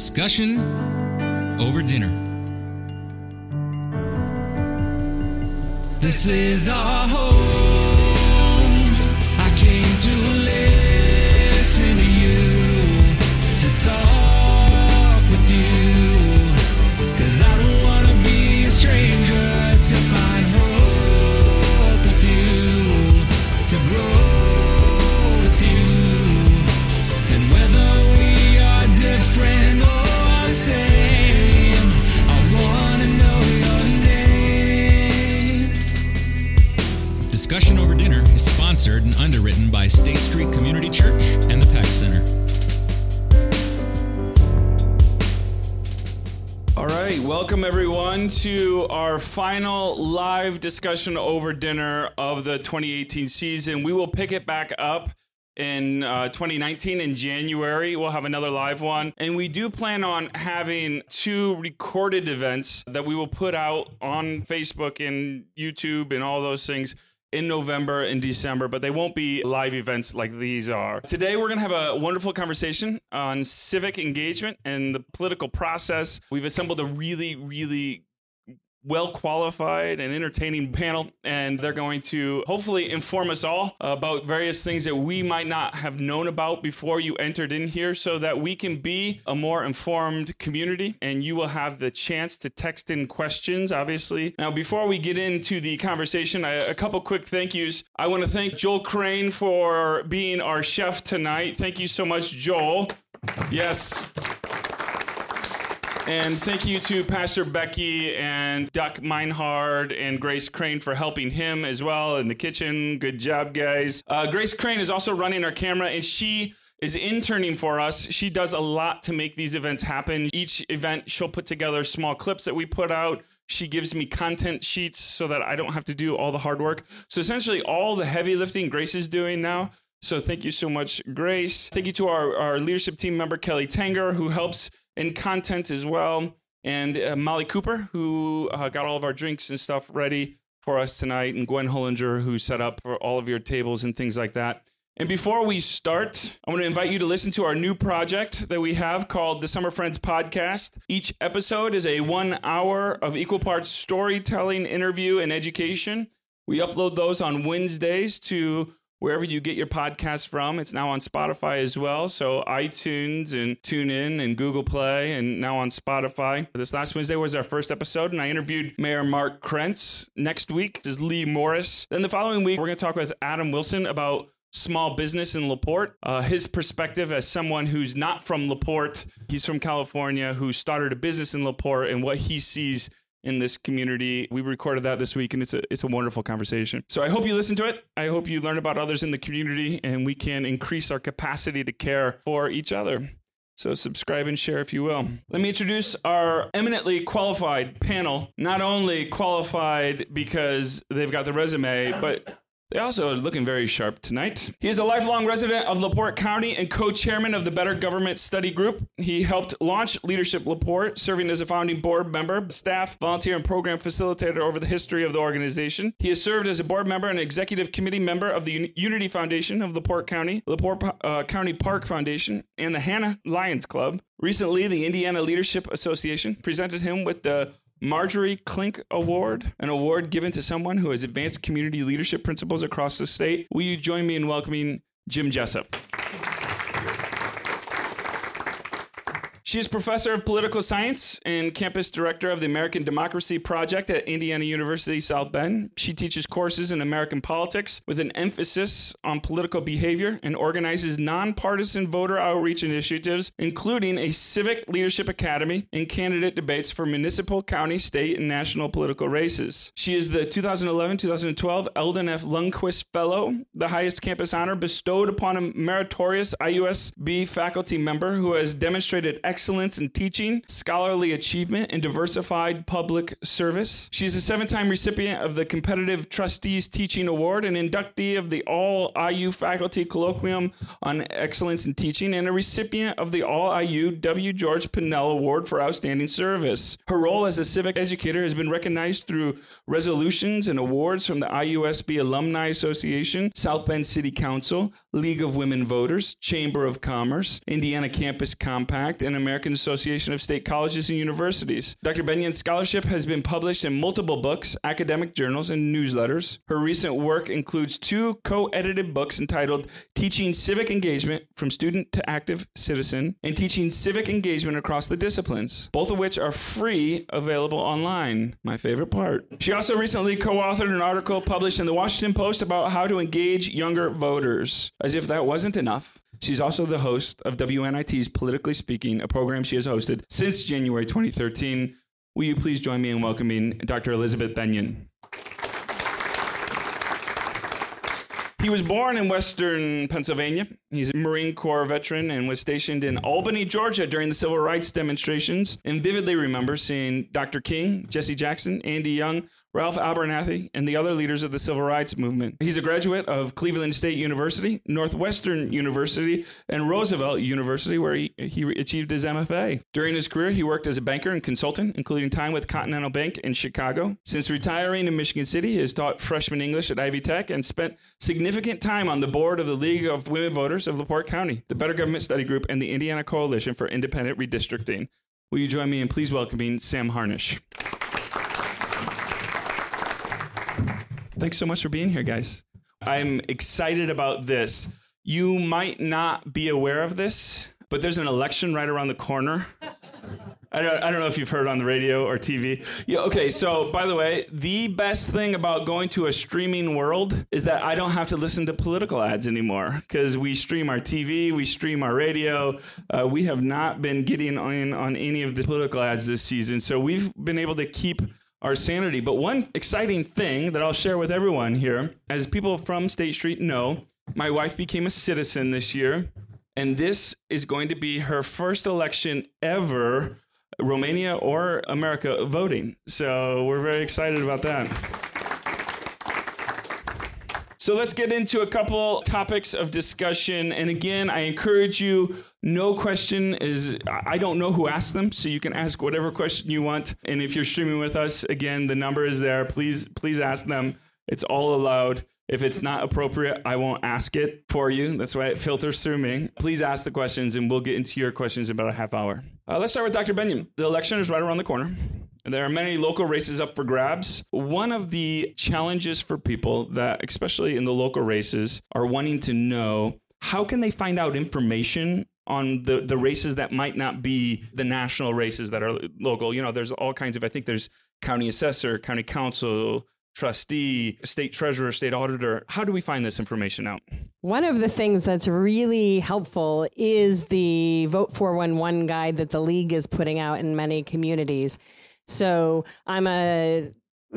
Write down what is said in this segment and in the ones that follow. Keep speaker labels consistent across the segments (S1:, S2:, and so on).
S1: Discussion over dinner. This is our home. I came to Street Community Church and the Peck Center.
S2: All right, welcome everyone to our final live discussion over dinner of the 2018 season. We will pick it back up in uh, 2019 in January. We'll have another live one. And we do plan on having two recorded events that we will put out on Facebook and YouTube and all those things in November and December, but they won't be live events like these are. Today, we're going to have a wonderful conversation on civic engagement and the political process. We've assembled a really, really well qualified and entertaining panel, and they're going to hopefully inform us all about various things that we might not have known about before you entered in here so that we can be a more informed community and you will have the chance to text in questions, obviously. Now, before we get into the conversation, I, a couple quick thank yous. I want to thank Joel Crane for being our chef tonight. Thank you so much, Joel. Yes. And thank you to Pastor Becky and Duck Meinhard and Grace Crane for helping him as well in the kitchen. Good job, guys. Uh, Grace Crane is also running our camera, and she is interning for us. She does a lot to make these events happen. Each event, she'll put together small clips that we put out. She gives me content sheets so that I don't have to do all the hard work. So essentially, all the heavy lifting Grace is doing now. So thank you so much, Grace. Thank you to our, our leadership team member, Kelly Tanger, who helps in content as well, and uh, Molly Cooper, who uh, got all of our drinks and stuff ready for us tonight, and Gwen Hollinger, who set up for all of your tables and things like that. And before we start, I want to invite you to listen to our new project that we have called the Summer Friends Podcast. Each episode is a one hour of equal parts storytelling, interview, and education. We upload those on Wednesdays to wherever you get your podcast from. It's now on Spotify as well. So iTunes and TuneIn and Google Play and now on Spotify. This last Wednesday was our first episode, and I interviewed Mayor Mark Krentz. Next week is Lee Morris. Then the following week, we're going to talk with Adam Wilson about small business in LaPorte. Uh, his perspective as someone who's not from LaPorte, he's from California, who started a business in LaPorte, and what he sees in this community. We recorded that this week and it's a it's a wonderful conversation. So I hope you listen to it. I hope you learn about others in the community and we can increase our capacity to care for each other. So subscribe and share if you will. Let me introduce our eminently qualified panel. Not only qualified because they've got the resume, but they also are looking very sharp tonight. He is a lifelong resident of LaPorte County and co-chairman of the Better Government Study Group. He helped launch Leadership LaPorte, serving as a founding board member, staff, volunteer, and program facilitator over the history of the organization. He has served as a board member and executive committee member of the Un- Unity Foundation of LaPorte County, LaPorte uh, County Park Foundation, and the Hanna Lions Club. Recently, the Indiana Leadership Association presented him with the Marjorie Klink Award, an award given to someone who has advanced community leadership principles across the state. Will you join me in welcoming Jim Jessup? She is professor of political science and campus director of the American Democracy Project at Indiana University South Bend. She teaches courses in American politics with an emphasis on political behavior and organizes nonpartisan voter outreach initiatives, including a civic leadership academy and candidate debates for municipal, county, state, and national political races. She is the 2011 2012 Eldon F. Lundquist Fellow, the highest campus honor bestowed upon a meritorious IUSB faculty member who has demonstrated excellence in teaching, scholarly achievement, and diversified public service. She's a seven time recipient of the Competitive Trustees Teaching Award, an inductee of the All IU Faculty Colloquium on Excellence in Teaching, and a recipient of the All IU W. George Pinnell Award for Outstanding Service. Her role as a civic educator has been recognized through resolutions and awards from the IUSB Alumni Association, South Bend City Council, League of Women Voters, Chamber of Commerce, Indiana Campus Compact, and American Association of State Colleges and Universities. Dr. Bennion's scholarship has been published in multiple books, academic journals, and newsletters. Her recent work includes two co edited books entitled Teaching Civic Engagement from Student to Active Citizen and Teaching Civic Engagement Across the Disciplines, both of which are free, available online. My favorite part. She also recently co authored an article published in the Washington Post about how to engage younger voters. As if that wasn't enough. She's also the host of WNIT's Politically Speaking, a program she has hosted since January 2013. Will you please join me in welcoming Dr. Elizabeth Bennion? He was born in Western Pennsylvania. He's a Marine Corps veteran and was stationed in Albany, Georgia during the civil rights demonstrations and vividly remembers seeing Dr. King, Jesse Jackson, Andy Young, Ralph Abernathy, and the other leaders of the civil rights movement. He's a graduate of Cleveland State University, Northwestern University, and Roosevelt University, where he, he achieved his MFA. During his career, he worked as a banker and consultant, including time with Continental Bank in Chicago. Since retiring in Michigan City, he has taught freshman English at Ivy Tech and spent significant time on the board of the League of Women Voters of LaPorte County, the Better Government Study Group, and the Indiana Coalition for Independent Redistricting. Will you join me in please welcoming Sam Harnish? Thanks so much for being here, guys. I'm excited about this. You might not be aware of this, but there's an election right around the corner. I don't, I don't know if you've heard on the radio or TV. Yeah, okay, so by the way, the best thing about going to a streaming world is that I don't have to listen to political ads anymore because we stream our TV, we stream our radio. Uh, we have not been getting in on any of the political ads this season. So we've been able to keep our sanity. But one exciting thing that I'll share with everyone here, as people from State Street know, my wife became a citizen this year, and this is going to be her first election ever, Romania or America, voting. So we're very excited about that. So let's get into a couple topics of discussion. And again, I encourage you, no question is, I don't know who asked them, so you can ask whatever question you want. And if you're streaming with us, again, the number is there. Please, please ask them. It's all allowed. If it's not appropriate, I won't ask it for you. That's why it filters through me. Please ask the questions, and we'll get into your questions in about a half hour. Uh, let's start with Dr. Bennion. The election is right around the corner. There are many local races up for grabs. One of the challenges for people that, especially in the local races, are wanting to know how can they find out information on the, the races that might not be the national races that are local. You know, there's all kinds of, I think there's county assessor, county council, trustee, state treasurer, state auditor. How do we find this information out?
S3: One of the things that's really helpful is the Vote 411 guide that the league is putting out in many communities. So I'm a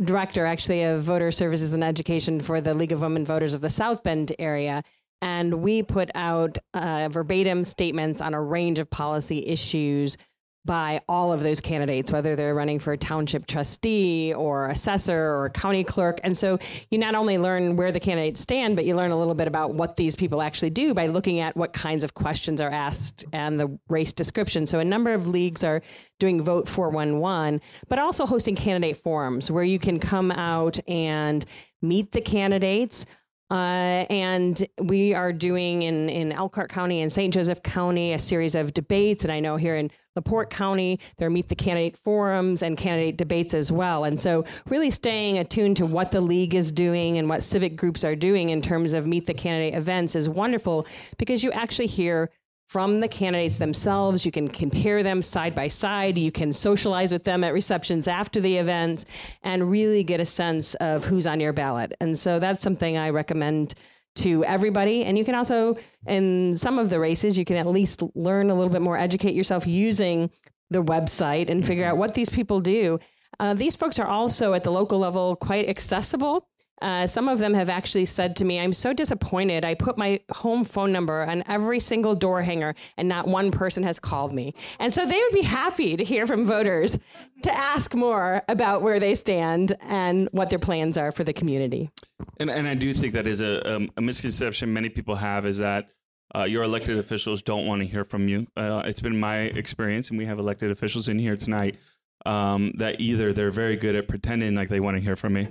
S3: director actually of voter services and education for the League of Women Voters of the South Bend area. And we put out uh, verbatim statements on a range of policy issues by all of those candidates, whether they're running for a township trustee or assessor or county clerk. And so you not only learn where the candidates stand, but you learn a little bit about what these people actually do by looking at what kinds of questions are asked and the race description. So a number of leagues are doing Vote 411, but also hosting candidate forums where you can come out and meet the candidates. Uh, and we are doing in, in Elkhart County and St. Joseph County a series of debates. And I know here in LaPorte County, there are Meet the Candidate forums and candidate debates as well. And so, really staying attuned to what the league is doing and what civic groups are doing in terms of Meet the Candidate events is wonderful because you actually hear from the candidates themselves. You can compare them side by side. You can socialize with them at receptions after the event and really get a sense of who's on your ballot. And so that's something I recommend to everybody. And you can also, in some of the races, you can at least learn a little bit more, educate yourself using the website and figure out what these people do. Uh, these folks are also at the local level quite accessible. Uh, some of them have actually said to me, I'm so disappointed. I put my home phone number on every single door hanger and not one person has called me. And so they would be happy to hear from voters to ask more about where they stand and what their plans are for the community.
S2: And, and I do think that is a, a, a misconception many people have is that uh, your elected officials don't want to hear from you. Uh, it's been my experience, and we have elected officials in here tonight, um, that either they're very good at pretending like they want to hear from me,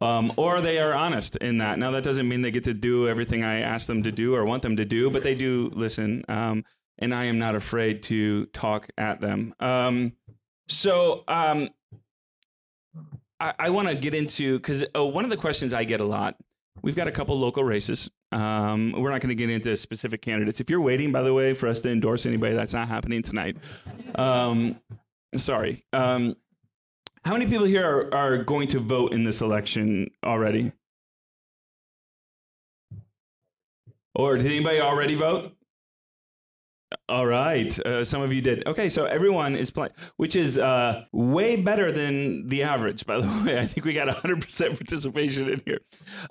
S2: um, or they are honest in that. Now, that doesn't mean they get to do everything I ask them to do or want them to do, but they do listen. Um, and I am not afraid to talk at them. Um, so um, I, I want to get into because uh, one of the questions I get a lot. We've got a couple local races. Um, we're not going to get into specific candidates. If you're waiting, by the way, for us to endorse anybody, that's not happening tonight. Um, sorry. How many people here are, are going to vote in this election already? Or did anybody already vote? All right. Uh, some of you did. Okay, so everyone is playing, which is uh, way better than the average, by the way. I think we got 100% participation in here.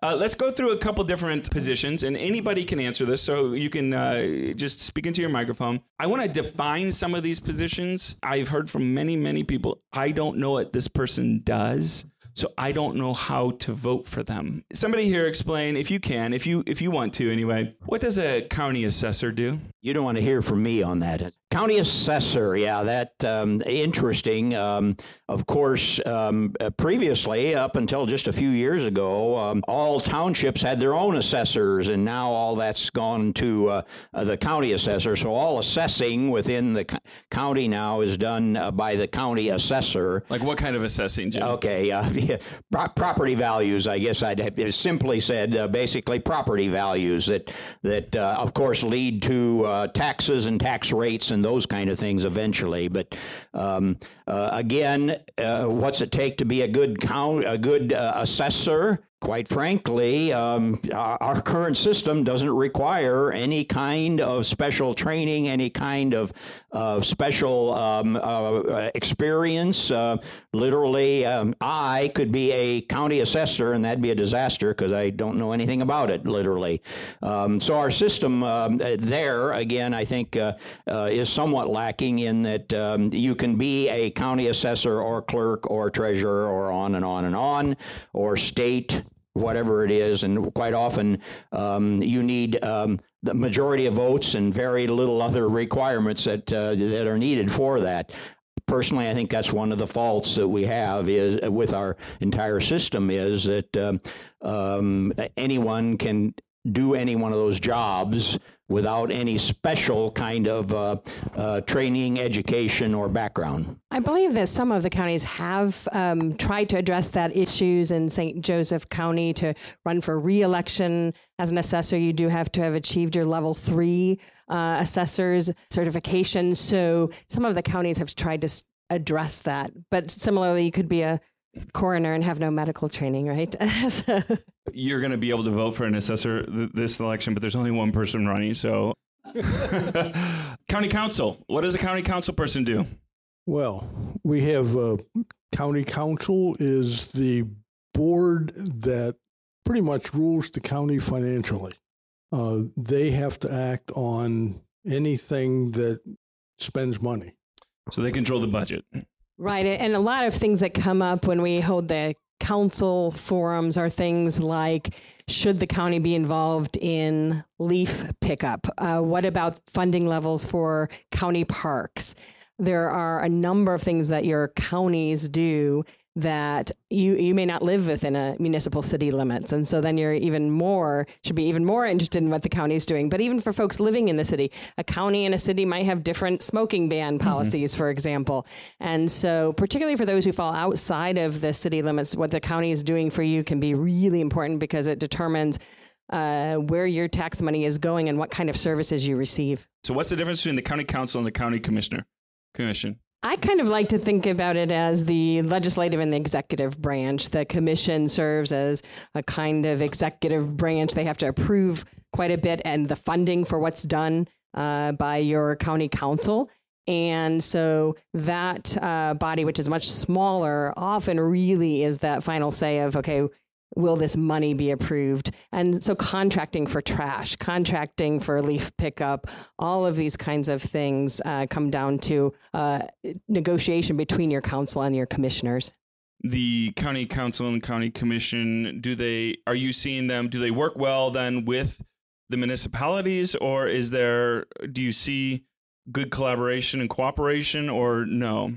S2: Uh, let's go through a couple different positions, and anybody can answer this, so you can uh, just speak into your microphone. I want to define some of these positions. I've heard from many, many people, I don't know what this person does. So I don't know how to vote for them. Somebody here explain, if you can, if you if you want to anyway, what does a county assessor do?
S4: You don't want to hear from me on that. County assessor, yeah, that um, interesting. Um, of course, um, uh, previously, up until just a few years ago, um, all townships had their own assessors, and now all that's gone to uh, uh, the county assessor. So all assessing within the co- county now is done uh, by the county assessor.
S2: Like what kind of assessing, Jim?
S4: Okay, uh, yeah, pro- property values. I guess I'd have simply said uh, basically property values that that uh, of course lead to uh, taxes and tax rates and those kind of things eventually. But um, uh, again, uh, what's it take to be a good count, a good uh, assessor? Quite frankly, um, our, current system doesn't require any kind of special training, any kind of uh, special um, uh, experience. Uh, literally, um, I could be a county assessor, and that'd be a disaster because I don't know anything about it, literally. Um, so our system um, there, again, I think uh, uh, is somewhat lacking in that um, you can be a county assessor or clerk or treasurer or on and on and on, or state whatever it is, and quite often um, you need um, the majority of votes and very little other requirements that uh, that are needed for that. Personally, I think that's one of the faults that we have is with our entire system is that um, um, anyone can do any one of those jobs without any special kind of uh, uh, training, education, or background.
S3: I believe that some of the counties have um, tried to address that issues in St. Joseph County to run for reelection as an assessor. You do have to have achieved your level three uh, assessor's certification. So some of the counties have tried to address that. But similarly, you could be a coroner and have no medical training, right? So-
S2: You're going to be able to vote for an assessor th- this election, but there's only one person running. So, county council. What does a county council person do?
S5: Well, we have uh, county council is the board that pretty much rules the county financially. Uh, they have to act on anything that spends money.
S2: So they control the budget.
S3: Right. And a lot of things that come up when we hold the council forums are things like should the county be involved in leaf pickup? Uh, what about funding levels for county parks? There are a number of things that your counties do that you you may not live within a municipal city limits. And so then you're even more should be even more interested in what the county is doing. But even for folks living in the city a county and a city might have different smoking ban policies for example. And so particularly for those who fall outside of the city limits what the county is doing for you can be really important because it determines uh, where your tax money is going and what kind of services you receive.
S2: So what's the difference between the county council and the county commissioner commission?
S3: I kind of like to think about it as the legislative and the executive branch. The commission serves as a kind of executive branch. They have to approve quite a bit and the funding for what's done uh, by your county council. And so that uh, body, which is much smaller, often really is that final say of, okay, will this money be approved? And so contracting for trash, contracting for leaf pickup, all of these kinds of things uh, come down to uh, negotiation between your council and your commissioners.
S2: The county council and county commission, do they are you seeing them do they work well then with the municipalities or is there do you see good collaboration and cooperation or no?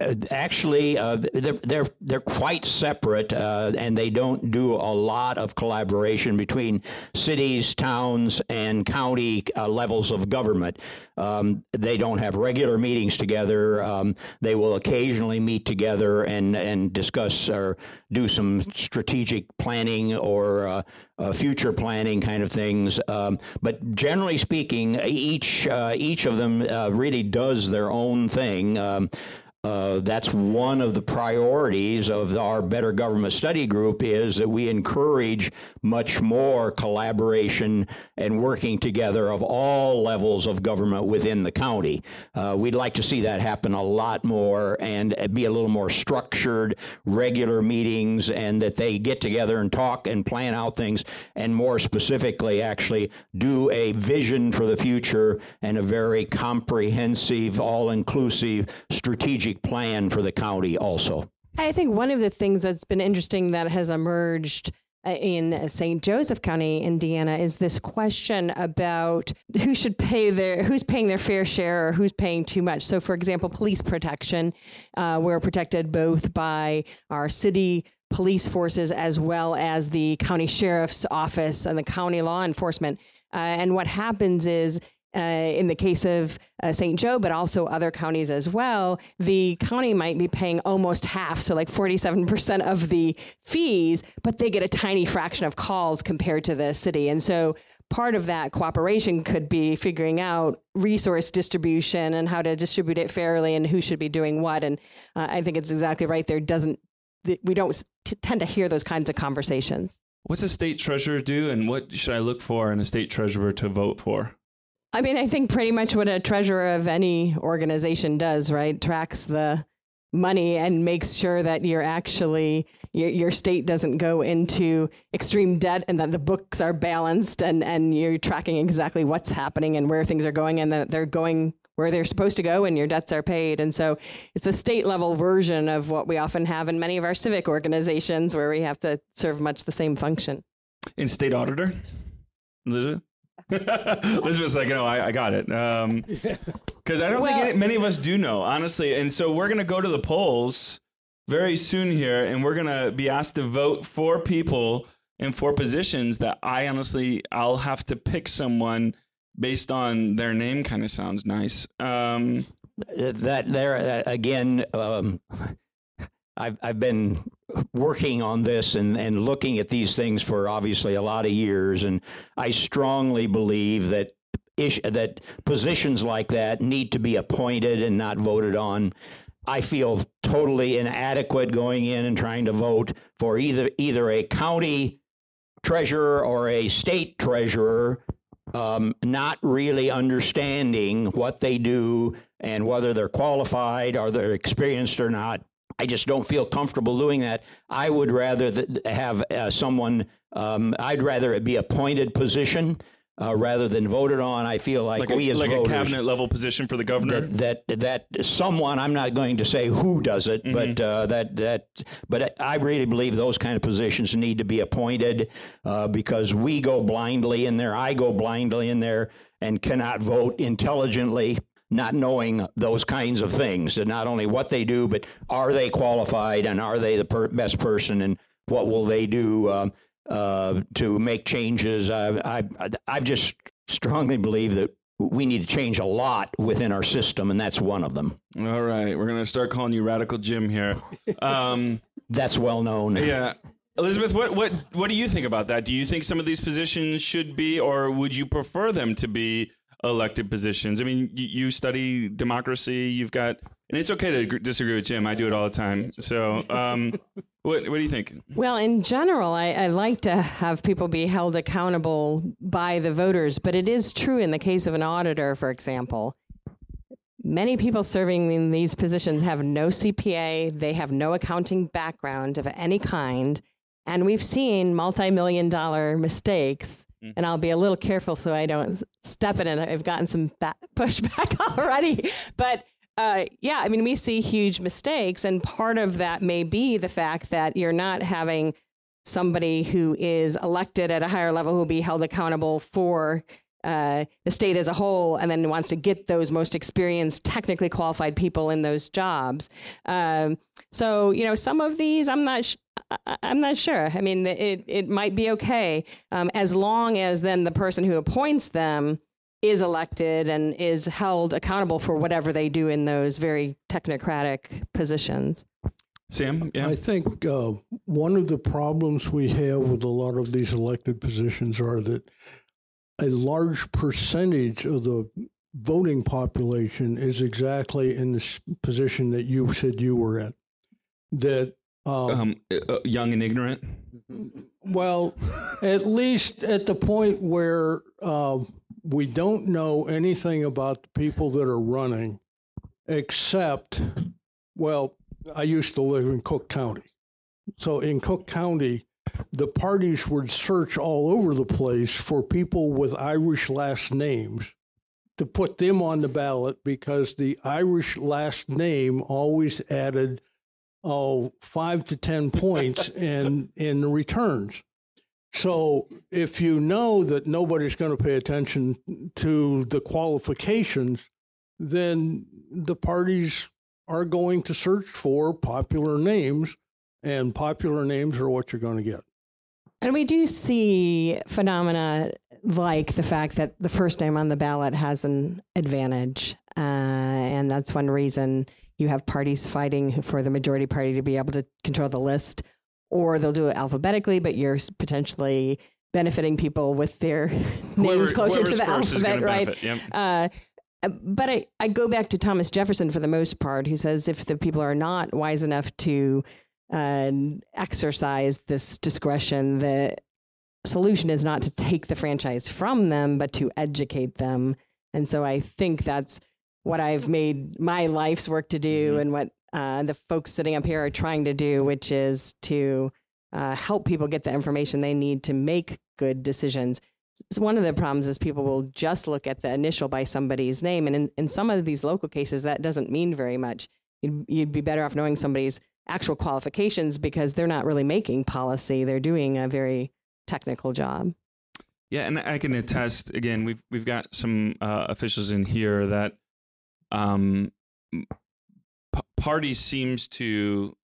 S4: Uh, actually, uh, they're, they're they're quite separate, uh, and they don't do a lot of collaboration between cities, towns, and county uh, levels of government. Um, they don't have regular meetings together. Um, they will occasionally meet together and and discuss or do some strategic planning or uh, uh, future planning kind of things. Um, but generally speaking, each each of them really does their own thing. Uh, that's one of the priorities of our Better Government Study Group is that we encourage much more collaboration and working together of all levels of government within the county. Uh, we'd like to see that happen a lot more and be a little more structured, regular meetings, and that they get together and talk and plan out things, and more specifically, actually do a vision for the future and a very comprehensive, all inclusive strategic strategic plan for the county also.
S3: I think one of the things that's been interesting that has emerged uh, in St. Joseph County, Indiana, is this question about who should pay their, who's paying their fair share or who's paying too much. So, for example, police protection, uh, we're protected both by our city police forces as well as the county sheriff's office and the county law enforcement. Uh, and what happens is uh, in the case of uh, St. Joe, but also other counties as well, the county might be paying almost half, so like 47% of the fees, but they get a tiny fraction of calls compared to the city. And so part of that cooperation could be figuring out resource distribution and how to distribute it fairly and who should be doing what. And uh, I think it's exactly right. There doesn't, we don't t- tend to hear those kinds of conversations.
S2: What's a state treasurer do, and what should I look for in a state treasurer to vote for?
S3: I mean, I think pretty much what a treasurer of any organization does, right? Tracks the money and makes sure that you're actually your, your state doesn't go into extreme debt and that the books are balanced and and you're tracking exactly what's happening and where things are going and that they're going where they're supposed to go and your debts are paid and so it's a state level version of what we often have in many of our civic organizations where we have to serve much the same function
S2: in state auditor Elizabeth? Elizabeth's like, no, I, I got it. Um, because I don't
S3: Well-
S2: think any, many of us do know, honestly. And so we're gonna go to the polls very soon here, and we're gonna be asked to vote for people and for positions that I honestly I'll have to pick someone based on their name. Kind of sounds nice. Um,
S4: That there uh, again, um, I've I've been working on this and, and looking at these things for obviously a lot of years, and I strongly believe that ish, that positions like that need to be appointed and not voted on. I feel totally inadequate going in and trying to vote for either either a county treasurer or a state treasurer, um, not really understanding what they do and whether they're qualified or they're experienced or not. I just don't feel comfortable doing that. I would rather th- have uh, someone. Um, I'd rather it be appointed position uh, rather than voted on. I feel like,
S2: like
S4: we
S2: a,
S4: as
S2: like a cabinet level position for the governor.
S4: that that that someone I'm not going to say who does it, but uh, that that but I really believe those kind of positions need to be appointed uh, because we go blindly in there. I go blindly in there and cannot vote intelligently. Not knowing those kinds of things, and not only what they do, but are they qualified and are they the per- best person, and what will they do um, uh, to make changes? I, I I just strongly believe that we need to change a lot within our system, and that's one of them.
S2: All right, we're gonna start calling you Radical Jim here. Um,
S4: That's well known.
S2: Yeah. Elizabeth, what, what what do you think about that? Do you think some of these positions should be, or would you prefer them to be elected positions? I mean, you, you study democracy. You've got, and it's okay to agree- disagree with Jim. I do it all the time. So, um, what what do you think?
S3: Well, in general, I, I like to have people be held accountable by the voters, but it is true in the case of an auditor, for example. Many people serving in these positions have no CPA, they have no accounting background of any kind, and we've seen multi million dollar mistakes. And I'll be a little careful so I don't step in it. I've gotten some ba- pushback already. But uh, yeah, I mean, we see huge mistakes, and part of that may be the fact that you're not having somebody who is elected at a higher level who will be held accountable for uh, the state as a whole, and then wants to get those most experienced, technically qualified people in those jobs. Um, so you know, some of these I'm not. Sh- I- I'm not sure. I mean, it it might be okay um, as long as then the person who appoints them is elected and is held accountable for whatever they do in those very technocratic positions.
S2: Sam, yeah.
S5: I think uh, one of the problems we have with a lot of these elected positions are that a large percentage of the voting population is exactly in the position that you said you were in. That uh,
S2: um, uh, young and ignorant.
S5: Well, at least at the point where uh, we don't know anything about the people that are running, except, well, I used to live in Cook County. So in Cook County, the parties would search all over the place for people with Irish last names to put them on the ballot because the Irish last name always added oh five to ten points in in the returns. So if you know that nobody's going to pay attention to the qualifications, then the parties are going to search for popular names, and popular names are what you're going to get.
S3: And we do see phenomena like the fact that the first name on the ballot has an advantage. Uh, and that's one reason you have parties fighting for the majority party to be able to control the list, or they'll do it alphabetically, but you're potentially benefiting people with their
S2: Whoever-
S3: names closer to the
S2: first is gonna
S3: alphabet, right?
S2: yep.
S3: Uh, but I, I go back to Thomas Jefferson for the most part, who says if the people are not wise enough to uh, exercise this discretion, the solution is not to take the franchise from them, but to educate them. And so I think that's what I've made my life's work to do,
S2: Mhm.
S3: and what uh, the folks sitting up here are trying to do, which is to uh, help people get the information they need to make good decisions. S- one of the problems is people will just look at the initial by somebody's name, and in, in some of these local cases, that doesn't mean very much. You'd, you'd be better off knowing somebody's actual qualifications because they're not really making policy; they're doing a very technical job.
S2: Yeah, and I can attest again. We've we've got some uh, officials in here that um, p- party seems to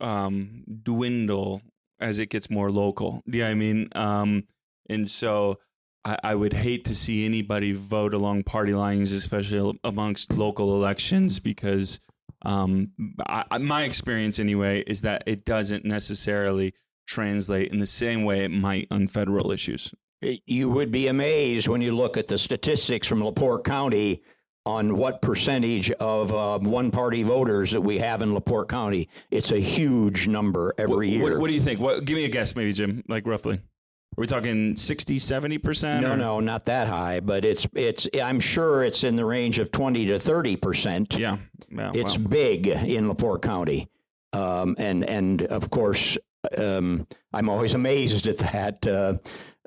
S2: um, dwindle as it gets more local. What I mean? Um, and so I, I would hate to see anybody vote along party lines, especially amongst local elections, because um, I- my experience anyway is that it doesn't necessarily translate in the same way it might on federal issues.
S4: You would be amazed when you look at the statistics from LaPorte County on what percentage of uh, one party voters that we have in LaPorte County. It's a huge number every
S2: What,
S4: year.
S2: what, what do you think? What, give me a guess, maybe, Jim, like roughly. Are we talking 60, 70%?
S4: no,
S2: or-
S4: no, not that high, but it's it's. I'm sure it's in the range of twenty to thirty percent.
S2: Yeah. yeah
S4: It's
S2: wow.
S4: big in Laporte County, um, and and of course, um, I'm always amazed at that. Uh,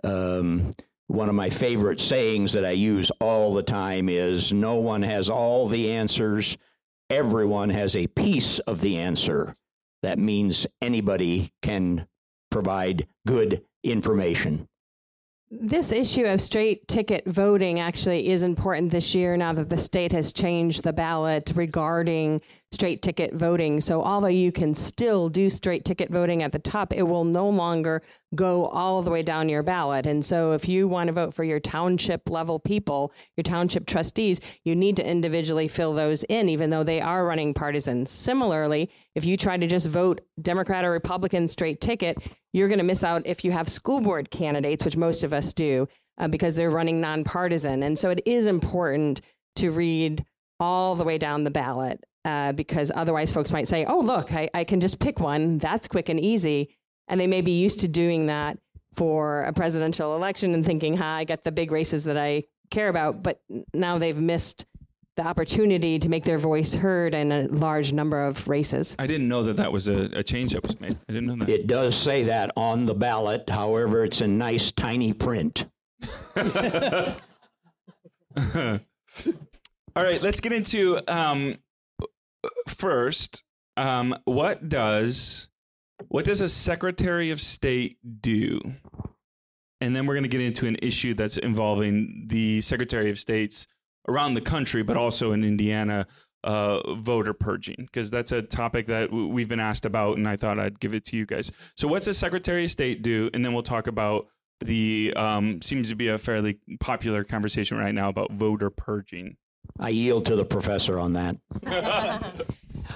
S4: um, one of my favorite sayings that I use all the time is, "No one has all the answers. Everyone has a piece of the answer." That means anybody can provide good information.
S3: This issue of straight ticket voting actually is important this year now that the state has changed the ballot regarding straight ticket voting. So, although you can still do straight ticket voting at the top, it will no longer go all the way down your ballot. And so, if you want to vote for your township level people, your township trustees, you need to individually fill those in, even though they are running partisan. Similarly, if you try to just vote Democrat or Republican straight ticket, you're going to miss out if you have school board candidates, which most of us do, uh, because they're running nonpartisan. And so it is important to read all the way down the ballot uh, because otherwise folks might say, oh, look, I, I can just pick one. That's quick and easy. And they may be used to doing that for a presidential election and thinking, ha, I got the big races that I care about. But now they've missed the opportunity to make their voice heard in a large number of races.
S2: I didn't know that that was a, a change that was made. I didn't know that.
S4: It does say that on the ballot. However, it's in nice tiny print.
S2: All right, let's get into um, first. Um, what does what does a Secretary of State do? and then we're going to get into an issue that's involving the Secretary of State's around the country, but also in Indiana, uh, voter purging, because that's a topic that w- we've been asked about, and I thought I'd give it to you guys. So, what's the Secretary of State do? And then we'll talk about the um, seems to be a fairly popular conversation right now about voter purging.
S4: I yield to the professor on that.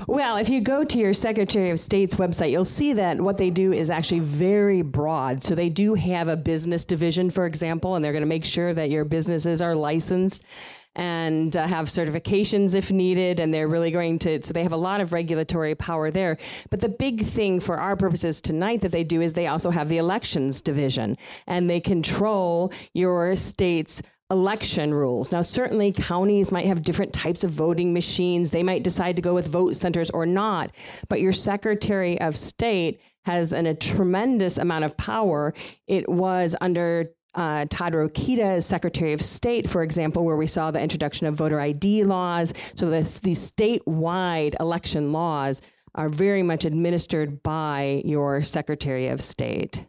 S3: Well, if you go to your Secretary of State's website, you'll see that what they do is actually very broad. So they do have a business division, for example, and they're going to make sure that your businesses are licensed and uh, have certifications if needed. And they're really going to, so they have a lot of regulatory power there. But the big thing for our purposes tonight that they do is they also have the elections division and they control your state's election rules. Now, certainly counties might have different types of voting machines. They might decide to go with vote centers or not. But your Secretary of State has an, a tremendous amount of power. It was under uh, Todd Rokita as Secretary of State, for example, where we saw the introduction of voter ID laws. So this, these statewide election laws are very much administered by your Secretary of State.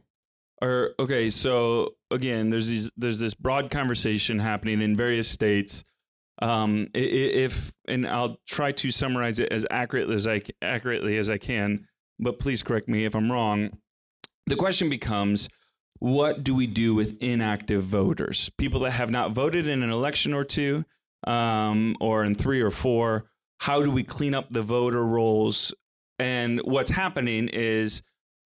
S2: Or okay, so again, there's these there's this broad conversation happening in various states. Um, if and I'll try to summarize it as accurately as I accurately as I can, but please correct me if I'm wrong. The question becomes, what do we do with inactive voters, people that have not voted in an election or two, um, or in three or four? How do we clean up the voter rolls? And what's happening is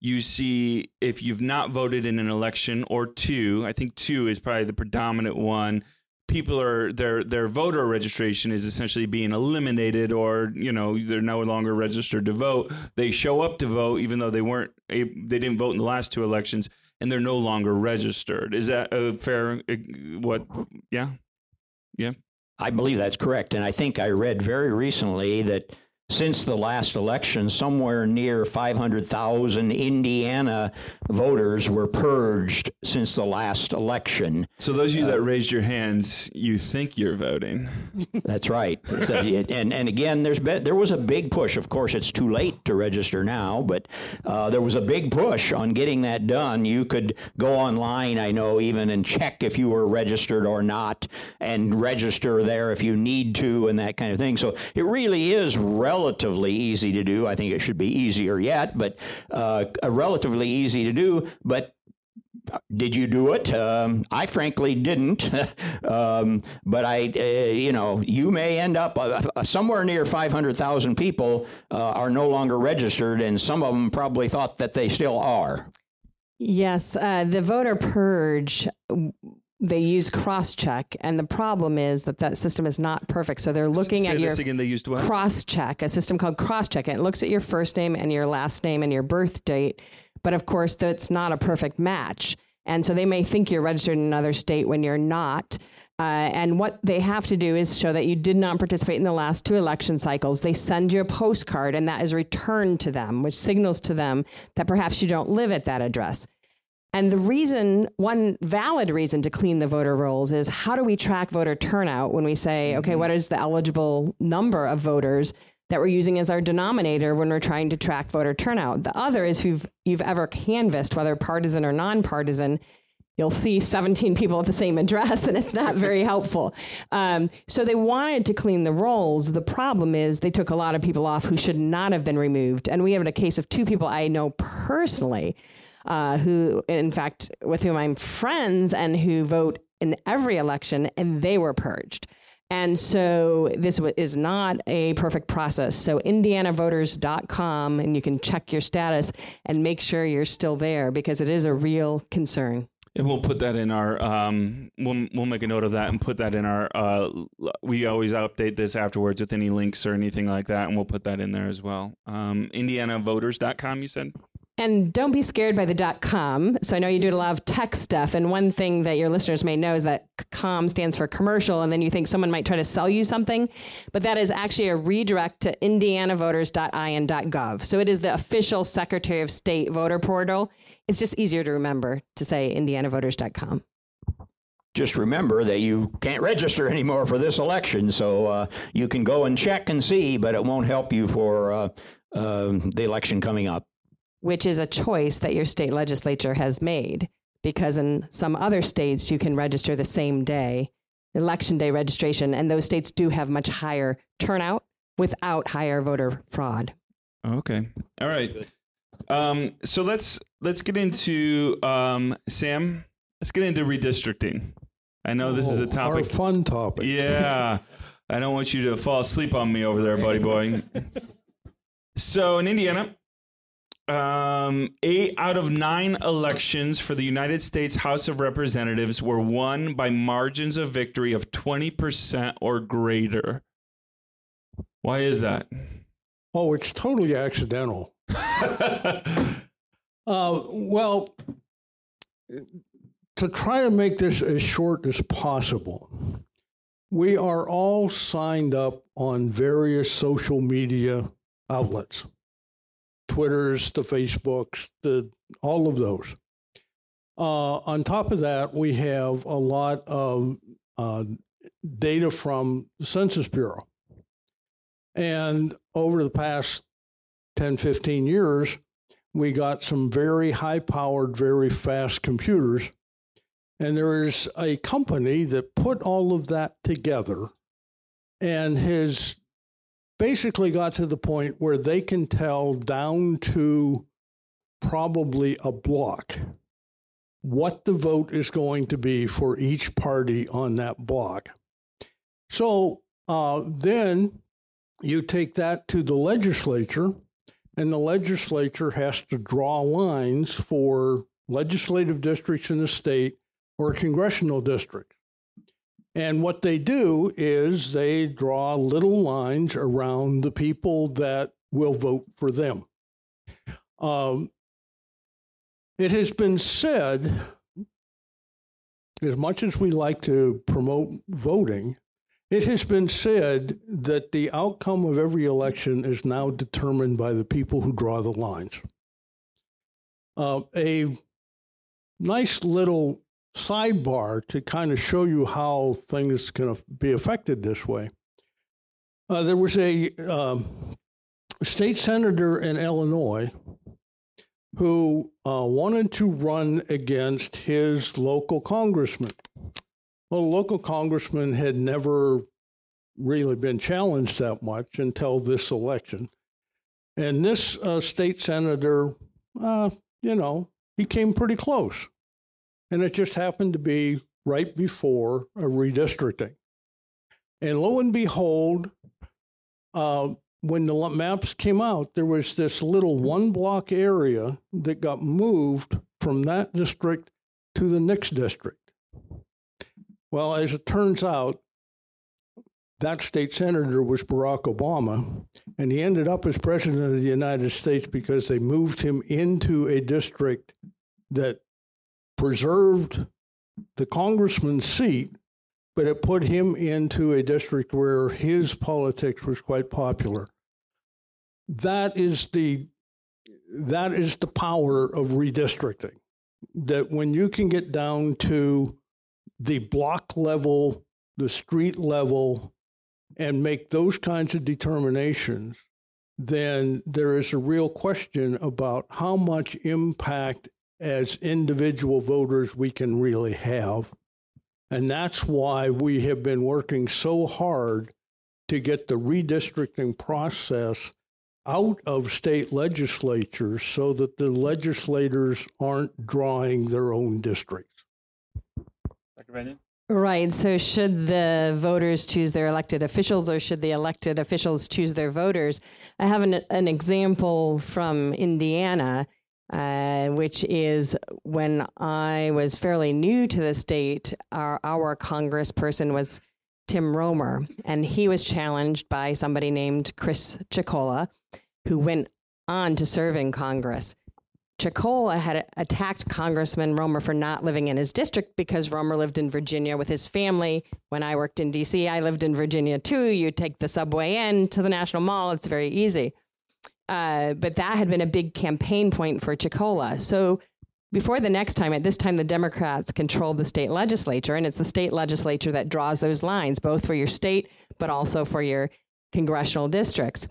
S2: you see if you've not voted in an election or two, I think two is probably the predominant one. People are their their voter registration is essentially being eliminated, or you know they're no longer registered to vote. They show up to vote even though they weren't they didn't vote in the last two elections, and they're no longer registered. Is that a fair? uh, What? Yeah, yeah.
S4: I believe that's correct. And I think I read very recently that since the last election, somewhere near 500,000 Indiana voters were purged since the last election.
S2: So those of you that raised your hands, you think you're voting.
S4: That's right. So, and and again, there's been there was a big push. Of course, it's too late to register now, but uh, there was a big push on getting that done. You could go online, I know, even and check if you were registered or not, and register there if you need to, and that kind of thing. So it really is relatively easy to do. I think it should be easier yet, but uh, relatively easy to do. But did you do it? Um, I frankly didn't, um, but I, uh, you know, you may end up uh, uh, somewhere near 500,000 people uh, are no longer registered, and some of them probably thought that they still are.
S3: Yes, uh, the voter purge. They use cross check, and the problem is that that system is not perfect. So they're looking
S2: Say
S3: at your
S2: again. They used what?
S3: cross check, a system called cross check. And it looks at your first name and your last name and your birth date. But of course, that's not a perfect match. And so they may think you're registered in another state when you're not. Uh, and what they have to do is show that you did not participate in the last two election cycles. They send you a postcard, and that is returned to them, which signals to them that perhaps you don't live at that address. And the reason, one valid reason to clean the voter rolls is how do we track voter turnout when we say, okay, what is the eligible number of voters that we're using as our denominator when we're trying to track voter turnout? The other is if you've, you've ever canvassed, whether partisan or nonpartisan, you'll see 17 people at the same address and it's not very helpful. Um, so they wanted to clean the rolls. The problem is they took a lot of people off who should not have been removed. And we have a case of two people I know personally uh, who, in fact, with whom I'm friends and who vote in every election, and they were purged. And so this is not a perfect process. So indianavoters.com, and you can check your status and make sure you're still there because it is a real concern.
S2: And we'll put that in our. Um, we'll we'll make a note of that and put that in our. Uh, we always update this afterwards with any links or anything like that, and we'll put that in there as well. Um, IndianaVoters.com. You said.
S3: And don't be scared by the dot com. So I know you do a lot of tech stuff. And one thing that your listeners may know is that com stands for commercial. And then you think someone might try to sell you something. But that is actually a redirect to indianavoters.in.gov. So it is the official Secretary of State voter portal. It's just easier to remember to say indianavoters.com.
S4: Just remember that you can't register anymore for this election, so uh, you can go and check and see, but it won't help you for uh, uh, the election coming up.
S3: Which is a choice that your state legislature has made. because in some other states you can register the same day, election day registration, and those states do have much higher turnout without higher voter fraud.
S2: Okay. All right. Um, so let's let's get into um, Sam. Let's get into redistricting. I know this is a
S5: Oh,
S2: topic.
S5: Our fun topic.
S2: Yeah. I don't want you to fall asleep on me over there, buddy boy. so in Indiana, um, eight out of nine elections for the United States House of Representatives were won by margins of victory of 20% or greater. Why is that?
S5: Oh, it's totally accidental. Uh, well, to try to make this as short as possible, we are all signed up on various social media outlets Twitters, the Facebooks, the, all of those. Uh, on top of that, we have a lot of uh, data from the Census Bureau. And over the past 10, 15 years, we got some very high powered, very fast computers. And there is a company that put all of that together and has basically got to the point where they can tell down to probably a block what the vote is going to be for each party on that block. So uh, then you take that to the legislature, and the legislature has to draw lines for legislative districts in the state or congressional districts. And what they do is they draw little lines around the people that will vote for them. Um, it has been said, as much as we like to promote voting, it has been said that the outcome of every election is now determined by the people who draw the lines. Uh, a nice little sidebar to kind of show you how things can be affected this way. Uh, there was a um, state senator in Illinois who uh, wanted to run against his local congressman. Well, the local congressman had never really been challenged that much until this election. And this uh, state senator, uh, you know, he came pretty close. And it just happened to be right before a redistricting. And lo and behold, uh, when the maps came out, there was this little one block area that got moved from that district to the next district. Well, as it turns out, that state senator was Barack Obama, and he ended up as president of the United States because they moved him into a district that preserved the congressman's seat, but it put him into a district where his politics was quite popular. That is the that is the power of redistricting. That when you can get down to the block level, the street level, and make those kinds of determinations, then there is a real question about how much impact as individual voters we can really have. And that's why we have been working so hard to get the redistricting process out of state legislatures so that the legislators aren't drawing their own districts.
S2: Dr. Bennion?
S3: Right. So, should the voters choose their elected officials or should the elected officials choose their voters? I have an, an example from Indiana, uh, which is when I was fairly new to the state, our, our congressperson was Tim Roemer, and he was challenged by somebody named Chris Chocola, who went on to serve in Congress. Chocola had attacked Congressman Roemer for not living in his district because Roemer lived in Virginia with his family. When I worked in DC, I lived in Virginia too. You take the subway in to the National Mall, it's very easy. Uh, but that had been a big campaign point for Chocola. So before the next time, at this time, the Democrats controlled the state legislature, and it's the state legislature that draws those lines, both for your state, but also for your congressional districts.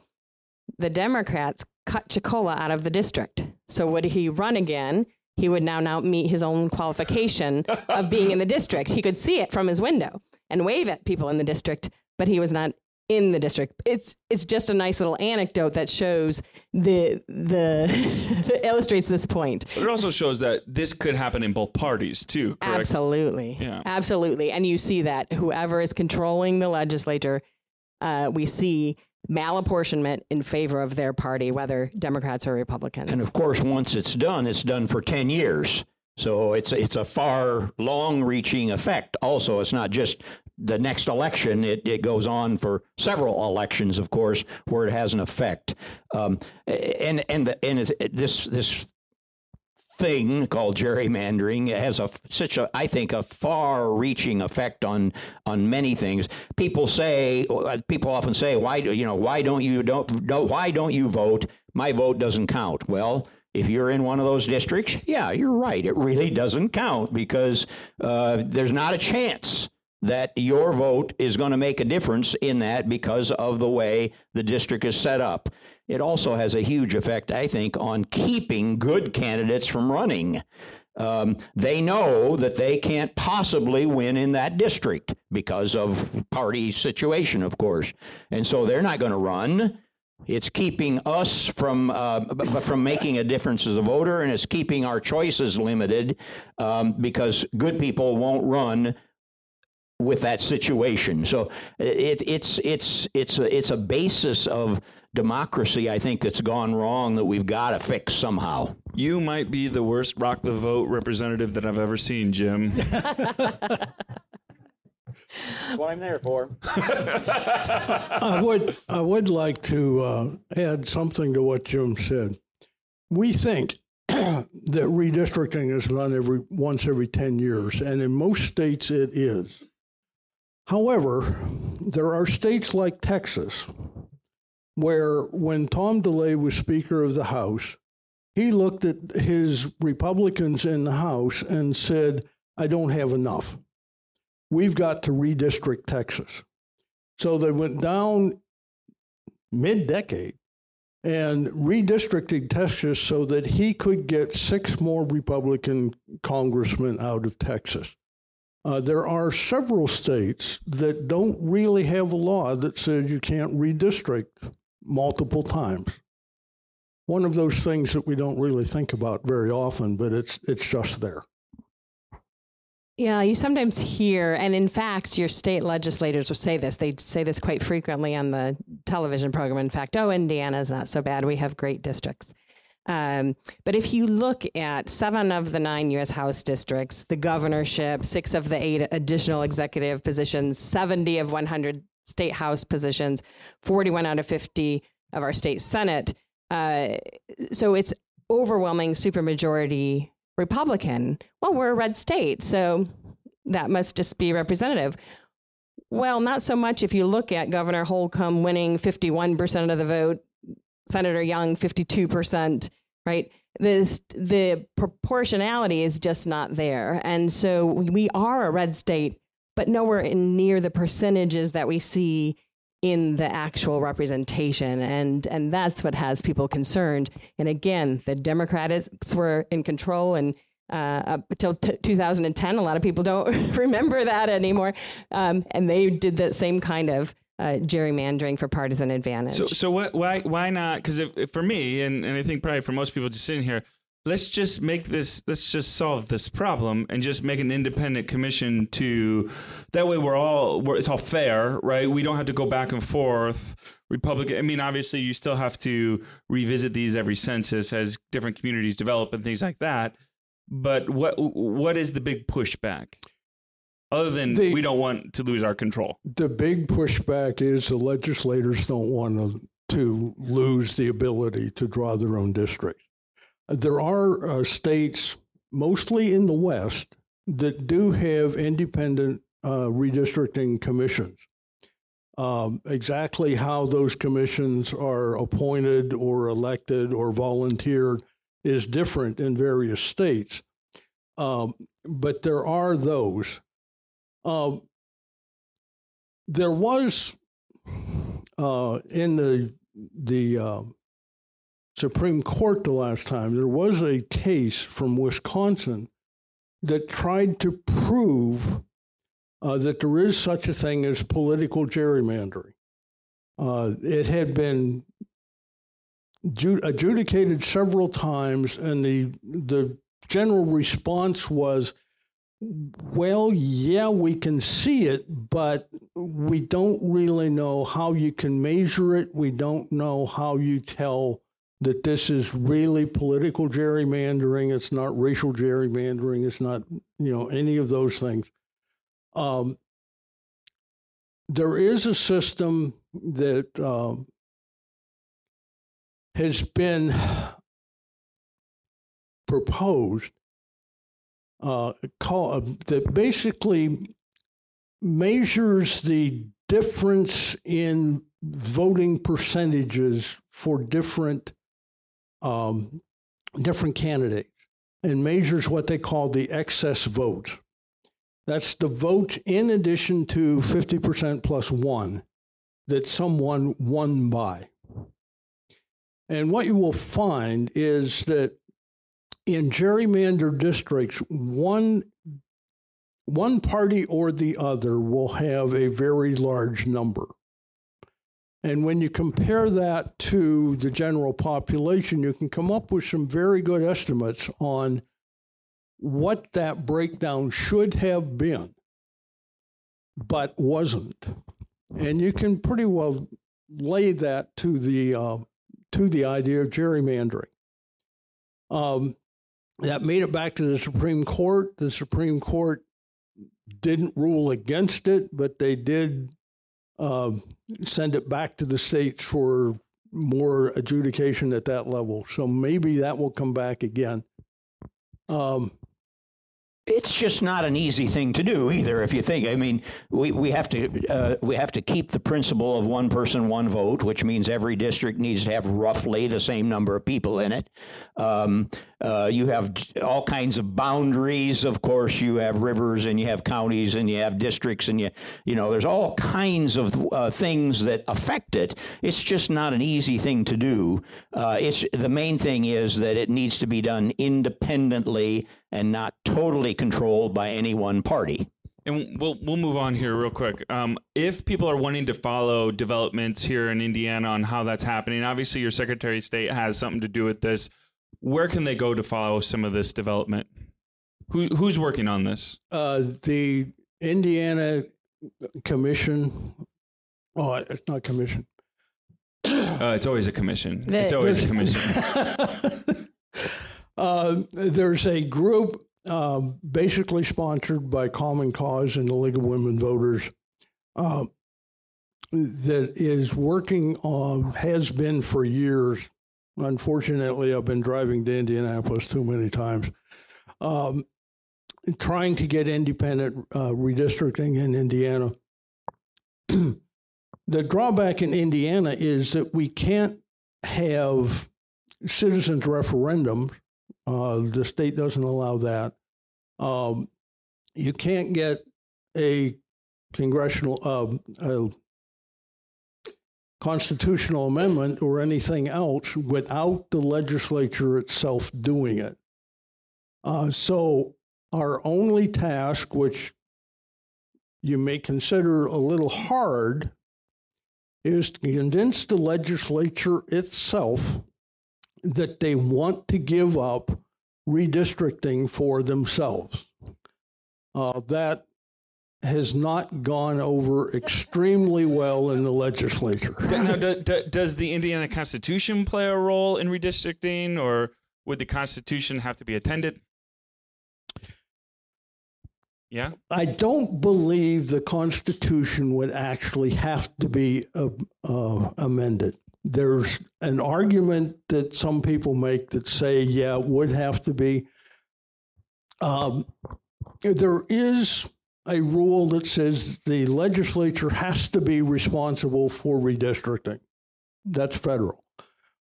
S3: The Democrats cut Chocola out of the district. So would he run again? he would now now meet his own qualification of being in the district. He could see it from his window and wave at people in the district, but he was not in the district. It's it's just a nice little anecdote that shows the the that illustrates this point.
S2: But it also shows that this could happen in both parties too. Correct?
S3: Absolutely.
S2: Yeah.
S3: Absolutely. And you see that whoever is controlling the legislature, uh, we see malapportionment in favor of their party, whether Democrats or Republicans.
S4: And of course, once it's done, it's done for 10 years. So it's it's a far long-reaching effect. Also, it's not just the next election; it, it goes on for several elections, of course, where it has an effect. Um, and and the, and this this thing called gerrymandering has a such a I think a far-reaching effect on on many things. People say uh, people often say why do you know why don't you don't no, why don't you vote? My vote doesn't count. Well, if you're in one of those districts, yeah, you're right. It really doesn't count because uh, there's not a chance that your vote is going to make a difference in that because of the way the district is set up. It also has a huge effect, I think, on keeping good candidates from running. Um, they know that they can't possibly win in that district because of party situation, of course, and so they're not going to run. It's keeping us from uh, from making a difference as a voter, and it's keeping our choices limited um, because good people won't run with that situation. So it, it's it's it's a, it's a basis of democracy, I think, that's gone wrong that we've got to fix somehow.
S2: You might be the worst rock the vote representative that I've ever seen, Jim.
S6: That's what I'm there for.
S5: I would I would like to uh, add something to what Jim said. We think that redistricting is done every once every ten years, and in most states it is. However, there are states like Texas where when Tom DeLay was Speaker of the House, he looked at his Republicans in the House and said, I don't have enough. We've got to redistrict Texas. So they went down mid decade and redistricted Texas so that he could get six more Republican congressmen out of Texas. Uh, there are several states that don't really have a law that says you can't redistrict multiple times. One of those things that we don't really think about very often, but it's it's just there.
S3: Yeah, you sometimes hear, and in fact, your state legislators will say this. They say this quite frequently on the television program. In fact, oh, Indiana's not so bad. We have great districts. Um, but if you look at seven of the nine U.S. House districts, the governorship, six of the eight additional executive positions, 70 of 100 state House positions, 41 out of 50 of our state Senate. Uh, so it's overwhelming supermajority Republican. Well, we're a red state, so that must just be representative. Well, not so much if you look at Governor Holcomb winning 51% of the vote, Senator Young 52%, right? This the proportionality is just not there. And so we are a red state, but nowhere near the percentages that we see in the actual representation and and that's what has people concerned and again the democrats were in control and uh, up until t- 2010 a lot of people don't remember that anymore um, and they did that same kind of uh, gerrymandering for partisan advantage
S2: So, so what? Why? Why not? Because for me, and, and I think probably for most people just sitting here, let's just make this. Let's just solve this problem and just make an independent commission to. That way, we're all. We're, it's all fair, right? We don't have to go back and forth. Republican. I mean, obviously, you still have to revisit these every census as different communities develop and things like that. But what what is the big pushback? Other than
S5: The-
S2: we don't want to lose our control.
S5: The big pushback is the legislators don't want to, to lose the ability to draw their own districts. There are uh, states, mostly in the West, that do have independent uh, redistricting commissions. Um, exactly how those commissions are appointed or elected or volunteered is different in various states. Um, but there are those. Um, there was uh, in the the um Supreme Court the last time, there was a case from Wisconsin that tried to prove uh, that there is such a thing as political gerrymandering. Uh, it had been adjudicated several times, and the the general response was, "Well, yeah, we can see it, but we don't really know how you can measure it. We don't know how you tell." That this is really political gerrymandering. It's not racial gerrymandering. It's not, you know, any of those things. Um, there is a system that um, has been proposed uh, call, uh, that basically measures the difference in voting percentages for different um, different candidates and measures what they call the excess votes. That's the vote in addition to 50% plus one that someone won by. And what you will find is that in gerrymandered districts, one one party or the other will have a very large number. And when you compare that to the general population, you can come up with some very good estimates on what that breakdown should have been, but wasn't. And you can pretty well lay that to the uh, to the idea of gerrymandering. Um, that made it back to the Supreme Court. The Supreme Court didn't rule against it, but they did um, send it back to the states for more adjudication at that level. So maybe that will come back again. Um,
S4: it's just not an easy thing to do either. If you think, I mean, we, we have to uh, we have to keep the principle of one person, one vote, which means every district needs to have roughly the same number of people in it. Um, uh, you have all kinds of boundaries. Of course, you have rivers and you have counties and you have districts and you you know there's all kinds of uh, things that affect it. It's just not an easy thing to do. Uh, it's the main thing is that it needs to be done independently and not totally controlled by any one party.
S2: And we'll we'll move on here real quick. Um, if people are wanting to follow developments here in Indiana on how that's happening, obviously your Secretary of State has something to do with this. Where can they go to follow some of this development? Who who's working on this?
S5: uh, the Indiana Commission, oh, it's not commission.
S2: Uh, it's always a commission.
S3: The-
S2: it's always a commission.
S5: Uh, there's a group um, basically sponsored by Common Cause and the League of Women Voters uh, that is working on, has been for years. Unfortunately, I've been driving to Indianapolis too many times, um, trying to get independent uh, redistricting in Indiana. the drawback in Indiana is that we can't have citizens referendums uh, the state doesn't allow that. Um, you can't get a congressional, uh, a constitutional amendment or anything else without the legislature itself doing it. Uh, so, our only task, which you may consider a little hard, is to convince the legislature itself that they want to give up redistricting for themselves. Uh, that has not gone over extremely well in the legislature.
S2: now, do, do, does the Indiana Constitution play a role in redistricting, or would the Constitution have to be attended? Yeah.
S5: I don't believe the Constitution would actually have to be uh, uh, amended. There's an argument that some people make that say, yeah, it would have to be. Um, there is a rule that says the legislature has to be responsible for redistricting. That's federal.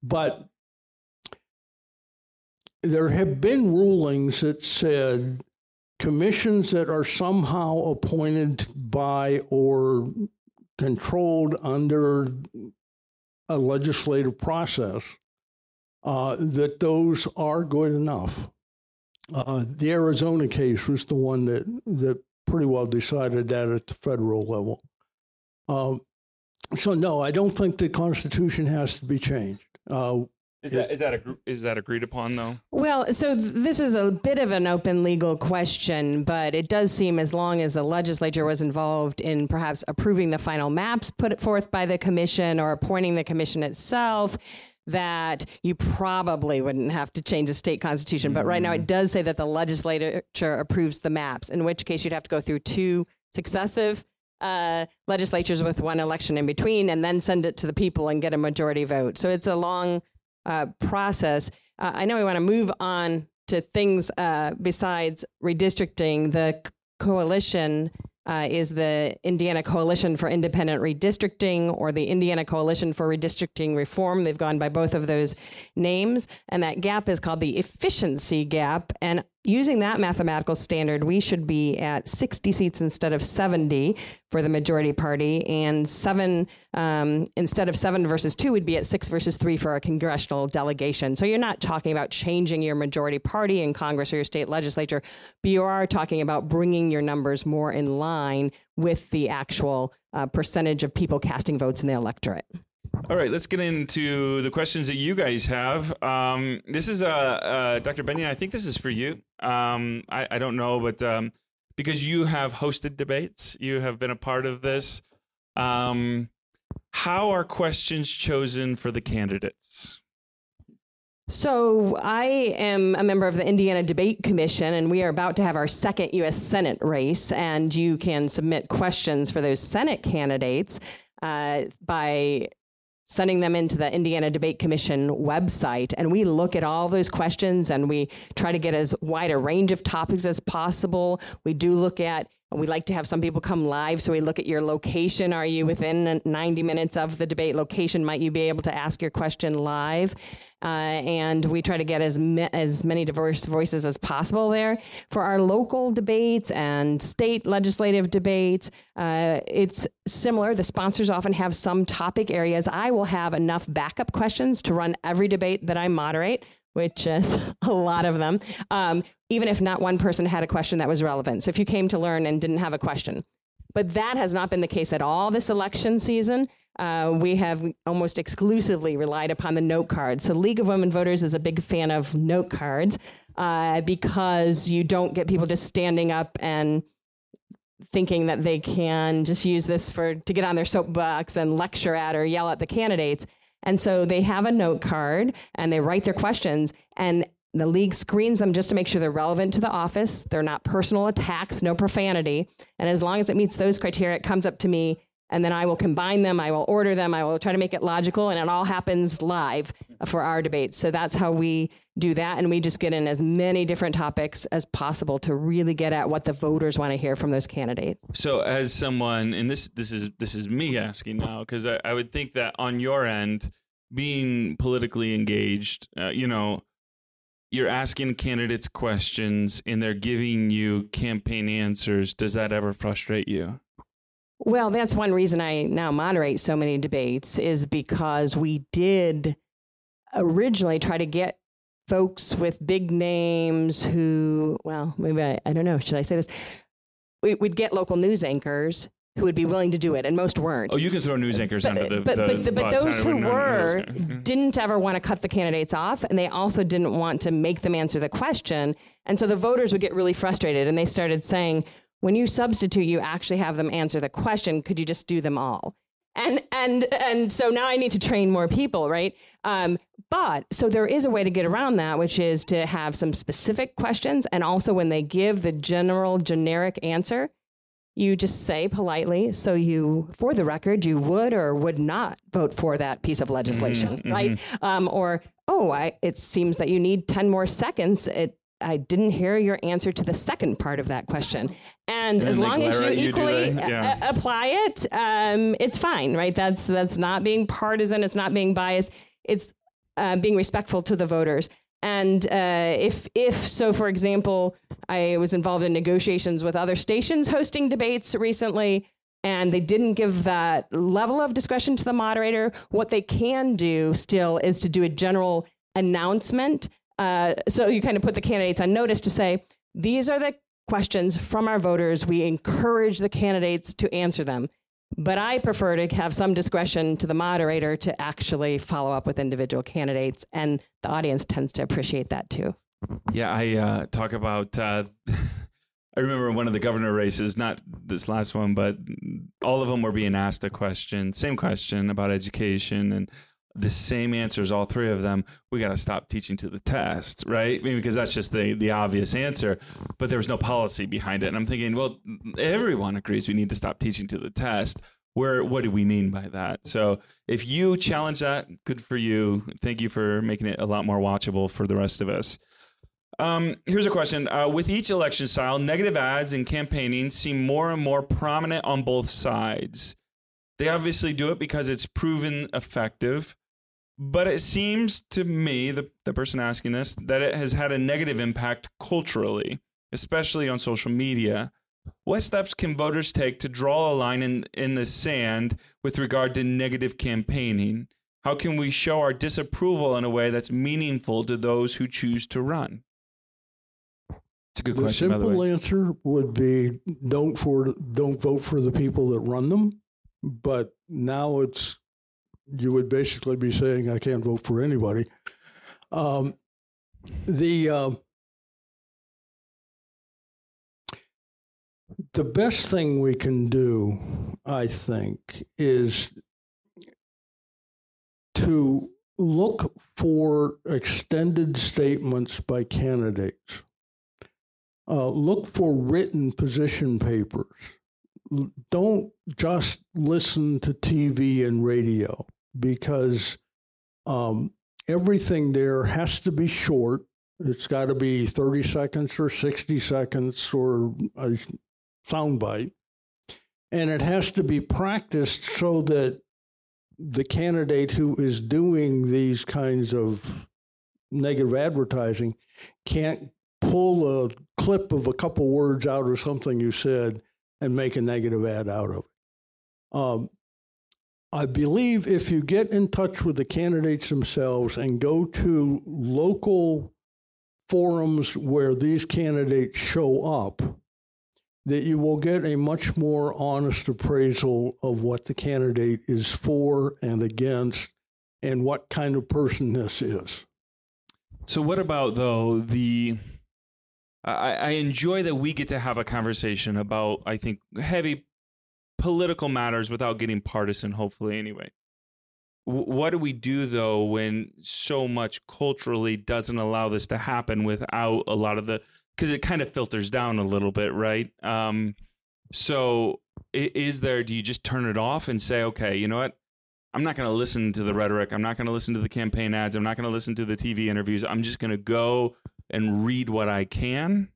S5: But there have been rulings that said commissions that are somehow appointed by or controlled under a legislative process uh, that those are good enough. Uh, the Arizona case was the one that, that pretty well decided that at the federal level. Um, so, no, I don't think the Constitution has to be changed. Uh,
S2: Is that is that agr- is that agreed upon though?
S3: Well, so th- this is a bit of an open legal question, but it does seem as long as the legislature was involved in perhaps approving the final maps put forth by the commission or appointing the commission itself, that you probably wouldn't have to change the state constitution. But right now it does say that the legislature approves the maps, in which case you'd have to go through two successive uh, legislatures with one election in between and then send it to the people and get a majority vote. So it's a long uh, process. Uh, I know we want to move on to things uh, besides redistricting. The coalition uh, is the Indiana Coalition for Independent Redistricting or the Indiana Coalition for Redistricting Reform. They've gone by both of those names. And that gap is called the efficiency gap. And using that mathematical standard, we should be at 60 seats instead of 70 for the majority party, and seven um, instead of seven versus two, we'd be at six versus three for our congressional delegation. So you're not talking about changing your majority party in Congress or your state legislature, but you are talking about bringing your numbers more in line with the actual uh, percentage of people casting votes in the electorate.
S2: All right, let's get into the questions that you guys have. Um, this is uh, uh, Dr. Bennion. I think this is for you. Um, I, I don't know, but um, because you have hosted debates, you have been a part of this. Um, how are questions chosen for the candidates?
S3: So, I am a member of the Indiana Debate Commission, and we are about to have our second U.S. Senate race. And you can submit questions for those Senate candidates uh, by sending them into the Indiana Debate Commission website. And we look at all those questions and we try to get as wide a range of topics as possible. We do look at we like to have some people come live, so we look at your location. Are you within 90 minutes of the debate location? Might you be able to ask your question live? Uh, and we try to get as ma- as many diverse voices as possible there for our local debates and state legislative debates. Uh, it's similar. The sponsors often have some topic areas. I will have enough backup questions to run every debate that I moderate which is a lot of them, um, even if not one person had a question that was relevant. So if you came to learn and didn't have a question. But that has not been the case at all this election season. Uh, we have almost exclusively relied upon the note cards. So, League of Women Voters is a big fan of note cards uh, because you don't get people just standing up and thinking that they can just use this for to get on their soapbox and lecture at or yell at the candidates. And so they have a note card and they write their questions and the league screens them just to make sure they're relevant to the office. They're not personal attacks, no profanity. And as long as it meets those criteria, it comes up to me and then I will combine them, I will order them, I will try to make it logical, and it all happens live for our debates. So that's how we do that. And we just get in as many different topics as possible to really get at what the voters want to hear from those candidates.
S2: So, as someone, and this this is this is me asking now, because I, I would think that on your end, being politically engaged, uh, you know, you're asking candidates questions and they're giving you campaign answers. Does that ever frustrate you?
S3: Well, that's one reason I now moderate so many debates is because we did originally try to get folks with big names who, well, maybe I, I don't know, should I say this? We, we'd get local news anchors who would be willing to do it, and most weren't.
S2: Oh, you can throw news anchors
S3: but,
S2: under the
S3: but,
S2: the
S3: but, the- but those who were
S2: mm-hmm.
S3: didn't ever want to cut the candidates off, and they also didn't want to make them answer the question. And so the voters would get really frustrated, and they started saying, "When you substitute, you actually have them answer the question. Could you just do them all?" And and and so now I need to train more people, right? Um, but so there is a way to get around that, which is to have some specific questions, and also when they give the general generic answer, you just say politely, so you, for the record, you would or would not vote for that piece of legislation, right? Um, or, oh, I, it seems that you need 10 more seconds. It, I didn't hear your answer to the second part of that question. And, as long as you
S2: at you, do
S3: equally
S2: Yeah.
S3: a- apply it, um, it's fine, right? That's, that's not being partisan, it's not being biased, it's uh, being respectful to the voters. And uh, if, if so, for example, I was involved in negotiations with other stations hosting debates recently, and they didn't give that level of discretion to the moderator. What they can do still is to do a general announcement. Uh, so you kind of put the candidates on notice to say, these are the questions from our voters. We encourage the candidates to answer them. But I prefer to have some discretion to the moderator to actually follow up with individual candidates, and the audience tends to appreciate that too.
S2: Yeah, I uh, talk about. Uh, I remember one of the governor races, not this last one, but all of them were being asked a question, same question about education, and the same answers, all three of them. We got to stop teaching to the test, right? I mean, because that's just the the obvious answer, but there was no policy behind it. And I'm thinking, well, everyone agrees we need to stop teaching to the test. Where what do we mean by that? So if you challenge that, good for you. Thank you for making it a lot more watchable for the rest of us. Um, here's a question. Uh, with each election style, negative ads and campaigning seem more and more prominent on both sides. They obviously do it because it's proven effective, but it seems to me, the, the person asking this, that it has had a negative impact culturally, especially on social media. What steps can voters take to draw a line in, in the sand with regard to negative campaigning? How can we show our disapproval in a way that's meaningful to those who choose to run? It's a good
S5: The
S2: question, by the
S5: simple answer would be don't for don't vote for the people that run them. But now it's you would basically be saying I can't vote for anybody. Um, the uh, the best thing we can do, I think, is to look for extended statements by candidates. Uh, look for written position papers. Don't just listen to TV and radio because um, everything there has to be short. It's got to be 30 seconds or 60 seconds or a soundbite. And it has to be practiced so that the candidate who is doing these kinds of negative advertising can't pull a clip of a couple words out of something you said and make a negative ad out of it. Um, I believe if you get in touch with the candidates themselves and go to local forums where these candidates show up, that you will get a much more honest appraisal of what the candidate is for and against and what kind of person this is.
S2: So what about though the I, enjoy that we get to have a conversation about I think heavy political matters without getting partisan, hopefully anyway. What do we do though when so much culturally doesn't allow this to happen without a lot of the because it kind of filters down a little bit, right? Um, so is there? Do you just turn it off and say, okay, you know what? I'm not going to listen to the rhetoric. I'm not going to listen to the campaign ads. I'm not going to listen to the TV interviews. I'm just going to go and read what I can,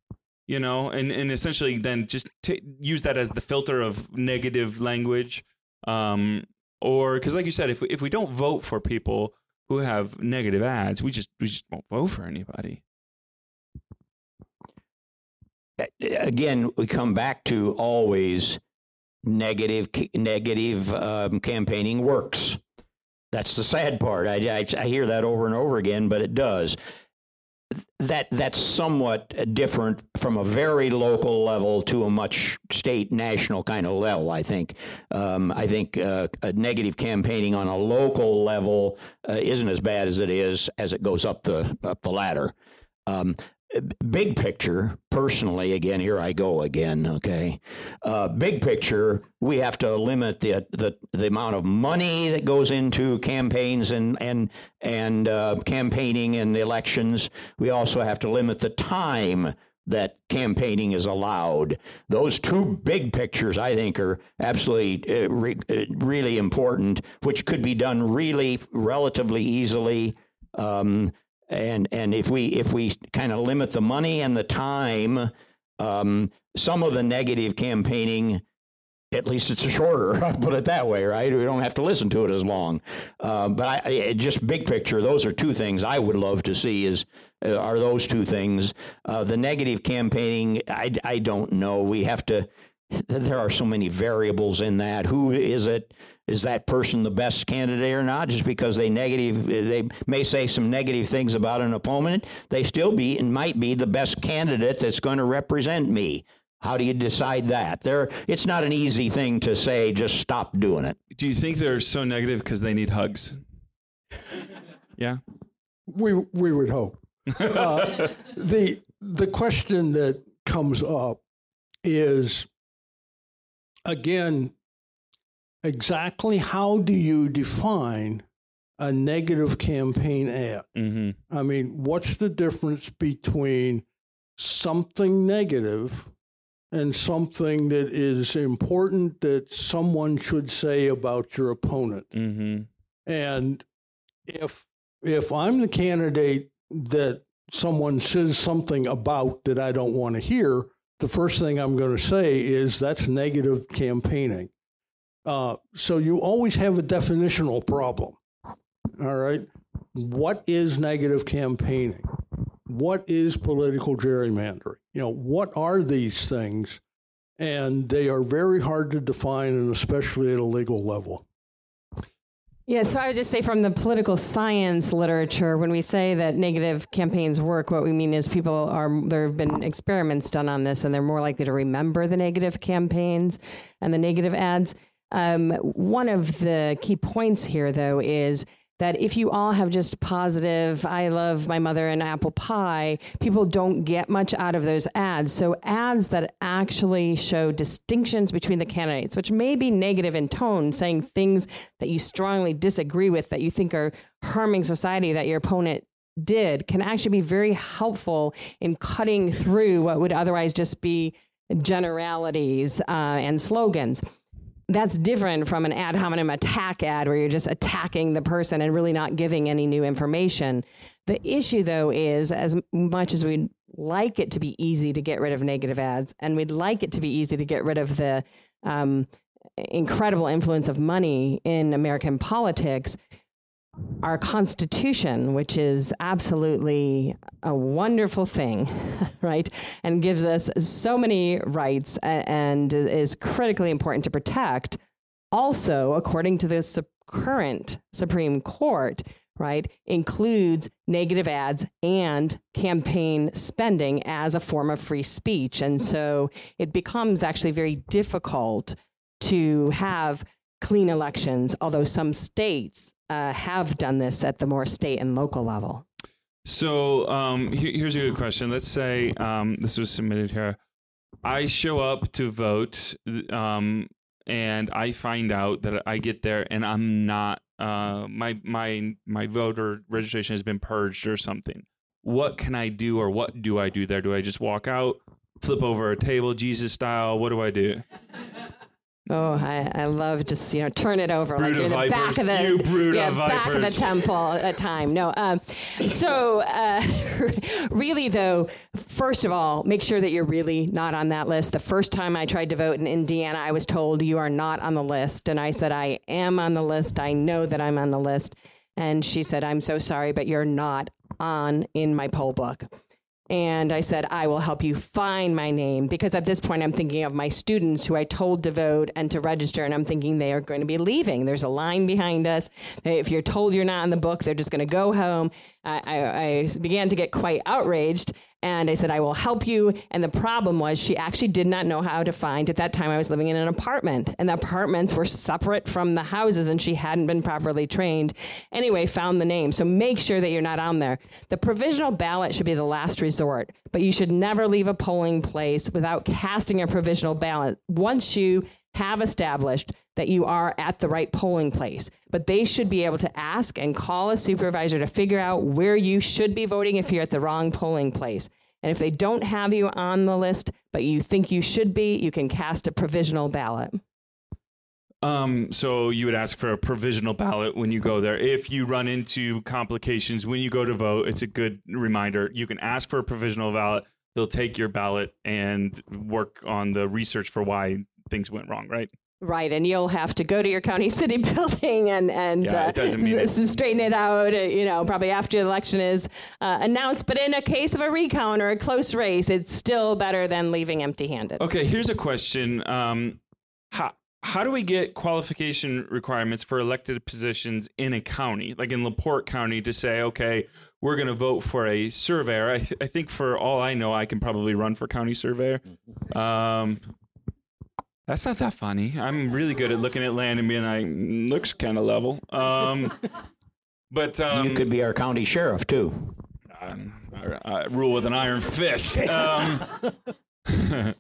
S2: you know, and, and essentially then just ta use that as the filter of negative language. Um, or because, like you said, if we, if we don't vote for people who have negative ads, we just we just won't vote for anybody.
S4: again, we come back to always negative negative um, campaigning works. That's the sad part. I, I, I hear that over and over again, but it does. That that's somewhat different from a very local level to a much state national kind of level. I think. Um, I think uh, negative campaigning on a local level uh, isn't as bad as it is as it goes up the up the ladder. Um, big picture, personally, again, here I go again. Okay, uh, big picture, we have to limit the the the amount of money that goes into campaigns and and and uh, campaigning and elections. We also have to limit the time that campaigning is allowed. Those two big pictures, I think, are absolutely uh, re- uh, really important, which could be done really relatively easily. Um, and and if we if we kind of limit the money and the time, um, some of the negative campaigning, at least it's shorter. I'll put it that way, right? We don't have to listen to it as long. Uh, but I, I just big picture, those are two things I would love to see. Is uh, are those two things? Uh, the negative campaigning, I I don't know. We have to there are so many variables in that. Who is it? Is that person the best candidate or not? Just because they negative, they may say some negative things about an opponent, they still be and might be the best candidate that's going to represent me. How do you decide that? There, it's not an easy thing to say. Just stop doing it.
S2: Do you think they're so negative because they need hugs? Yeah.
S5: We we would hope. Uh, the the question that comes up is again exactly how do you define a negative campaign ad?
S2: Mm-hmm.
S5: I mean, what's the difference between something negative and something that is important that someone should say about your opponent?
S2: Mm-hmm.
S5: And if if I'm the candidate that someone says something about that I don't want to hear, the first thing I'm going to say is that's negative campaigning. Uh, so you always have a definitional problem. All right. What is negative campaigning? What is political gerrymandering? You know, what are these things? And they are very hard to define, and especially at a legal level.
S3: Yeah, so I would just say from the political science literature, when we say that negative campaigns work, what we mean is people are, there have been experiments done on this and they're more likely to remember the negative campaigns and the negative ads. Um, one of the key points here, though, is that if you all have just positive, I love my mother and apple pie, people don't get much out of those ads. So, ads that actually show distinctions between the candidates, which may be negative in tone, saying things that you strongly disagree with, that you think are harming society, that your opponent did, can actually be very helpful in cutting through what would otherwise just be generalities uh, and slogans that's different from an ad hominem attack ad where you're just attacking the person and really not giving any new information. The issue, though, is as much as we'd like it to be easy to get rid of negative ads, and we'd like it to be easy to get rid of the um, incredible influence of money in American politics, our Constitution, which is absolutely a wonderful thing, right? And gives us so many rights and is critically important to protect. Also, according to the su- current Supreme Court, right, includes negative ads and campaign spending as a form of free speech. And so it becomes actually very difficult to have clean elections, although some states uh, have done this at the more state and local level.
S2: So um, here, here's a good question. Let's say um, this was submitted here. I show up to vote, um, and I find out that I get there and I'm not. Uh, my my my voter registration has been purged or something. What can I do, or what do I do there? Do I just walk out, flip over a table, Jesus style? What do I do?
S3: Oh, I, I love just you know turn it over
S2: Brood
S3: like you're the back of the
S2: You brood
S3: yeah, back of the temple at time. No, um, so uh, really though, first of all, make sure that you're really not on that list. The first time I tried to vote in Indiana, I was told you are not on the list, and I said I am on the list. I know that I'm on the list, and she said I'm so sorry, but you're not on in my poll book. And I said, I will help you find my name because at this point I'm thinking of my students who I told to vote and to register, and I'm thinking they are going to be leaving. There's a line behind us. If you're told you're not in the book, they're just going to go home. I, I, began to get quite outraged, and I said, I will help you. And the problem was, she actually did not know how to find. At that time, I was living in an apartment, and the apartments were separate from the houses, and she hadn't been properly trained. Anyway, found the name. So make sure that you're not on there. The provisional ballot should be the last resort, but you should never leave a polling place without casting a provisional ballot. Once you have established that you are at the right polling place, but they should be able to ask and call a supervisor to figure out where you should be voting if you're at the wrong polling place. And if they don't have you on the list, but you think you should be, you can cast a provisional ballot.
S2: Um, so you would ask for a provisional ballot when you go there. If you run into complications when you go to vote, it's a good reminder. You can ask for a provisional ballot. They'll take your ballot and work on the research for why things went wrong, right?
S3: Right, and you'll have to go to your county city building and and
S2: Yeah, it doesn't mean it.
S3: s- straighten it out. uh, You know, probably after the election is uh, announced. But in a case of a recount or a close race, it's still better than leaving empty-handed.
S2: Okay, here's a question. Um, how how do we get qualification requirements for elected positions in a county, like in LaPorte County, to say, okay, we're going to vote for a surveyor? I, th- I think for all I know, I can probably run for county surveyor. Um, that's not that funny. I'm really good at looking at land and being like, "Mm, looks kind of level. Um, but um,
S4: you could be our county sheriff too.
S2: I, I rule with an iron fist. Um,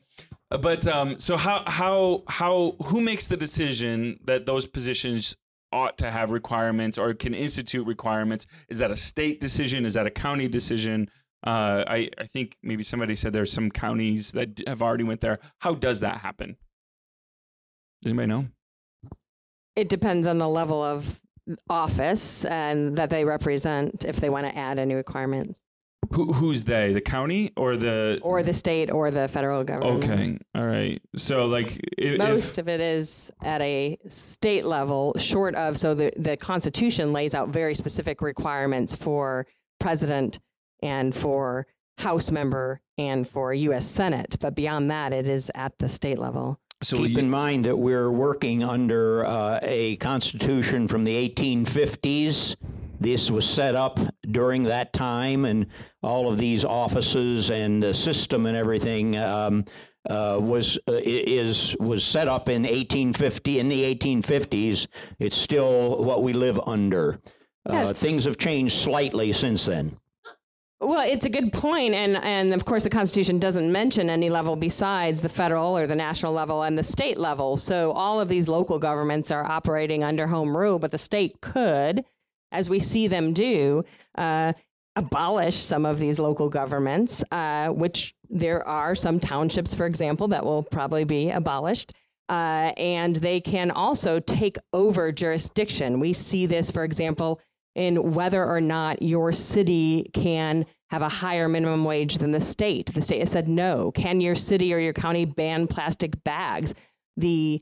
S2: but um, so how how how who makes the decision that those positions ought to have requirements or can institute requirements? Is that a state decision? Is that a county decision? Uh, I I think maybe somebody said there's some counties that have already went there. How does that happen? Does anybody know?
S3: It depends on the level of office and that they represent if they want to add any requirements,
S2: Who who's they? The county or the?
S3: or the state or the federal government.
S2: Okay, all right. So like if, if-
S3: Most of it is at a state level, short of so the the Constitution lays out very specific requirements for president and for House member and for U.S. Senate. But beyond that, it is at the state level.
S2: So
S4: Keep
S2: you-
S4: in mind that we're working under uh, a constitution from the 1850s. This was set up during that time, and all of these offices and the system and everything um, uh, was uh, is was set up in 1850. In the 1850s, it's still what we live under. Uh,
S3: Yeah.
S4: things have changed slightly since then.
S3: Well, it's a good point, and and of course the Constitution doesn't mention any level besides the federal or the national level and the state level. So all of these local governments are operating under home rule, but the state could, as we see them do, uh, abolish some of these local governments. Uh, which there are some townships, for example, that will probably be abolished. Uh, and they can also take over jurisdiction. We see this, for example, in whether or not your city can have a higher minimum wage than the state. The state has said no. Can your city or your county ban plastic bags? The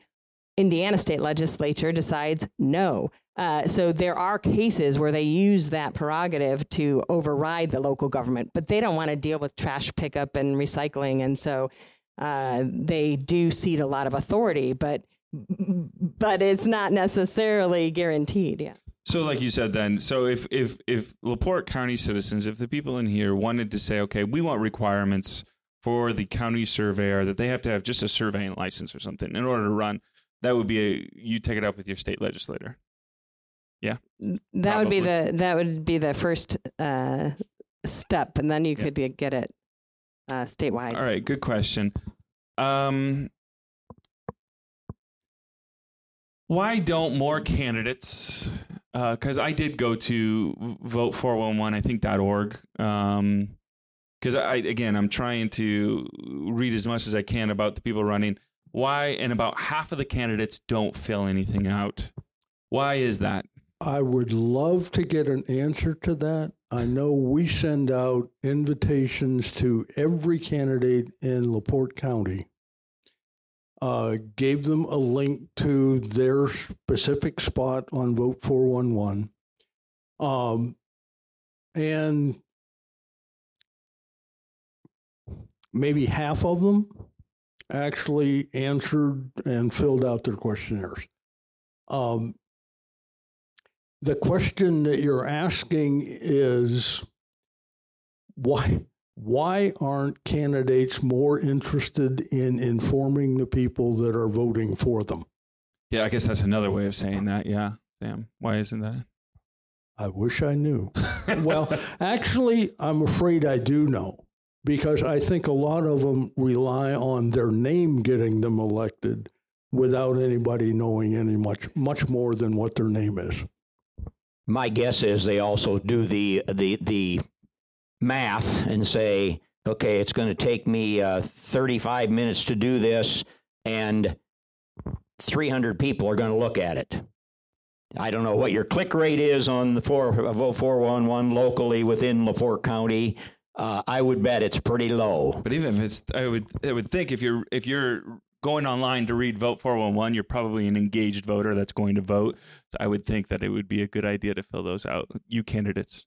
S3: Indiana state legislature decides no. Uh, so there are cases where they use that prerogative to override the local government, but they don't want to deal with trash pickup and recycling, and so uh, they do cede a lot of authority, but but it's not necessarily guaranteed. Yeah.
S2: So, like you said, then, so if if if LaPorte County citizens, if the people in here wanted to say, okay, we want requirements for the county surveyor that they have to have just a surveying license or something in order to run, that would be a you take it up with your state legislator.
S3: Yeah, that would be the that would be the first uh, step, and then you
S2: Yeah.
S3: could get it uh, statewide.
S2: All right, good question. Um, why don't more candidates? Because I did go to vote four one one I think dot org. Um, because I again I'm trying to read as much as I can about the people running. Why and about half of the candidates don't fill anything out. Why is that?
S5: I would love to get an answer to that. I know we send out invitations to every candidate in LaPorte County. Uh, gave them a link to their specific spot on Vote 411. Um, and maybe half of them actually answered and filled out their questionnaires. Um, the question that you're asking is why why aren't candidates more interested in informing the people that are voting for them?
S2: Yeah, I guess that's another way of saying that. Yeah, Sam, why isn't that?
S5: I wish I knew. well, actually, I'm afraid I do know because I think a lot of them rely on their name getting them elected without anybody knowing any much much more than what their name is.
S4: My guess is they also do the the the math and say, okay, it's going to take me uh, 35 minutes to do this, and 300 people are going to look at it. I don't know what your click rate is on the four, uh, vote 411 locally within LaPorte County. Uh, I would bet it's pretty low.
S2: But even if it's, I would, I would think if you're, if you're going online to read Vote 411, you're probably an engaged voter that's going to vote. So I would think that it would be a good idea to fill those out. You candidates.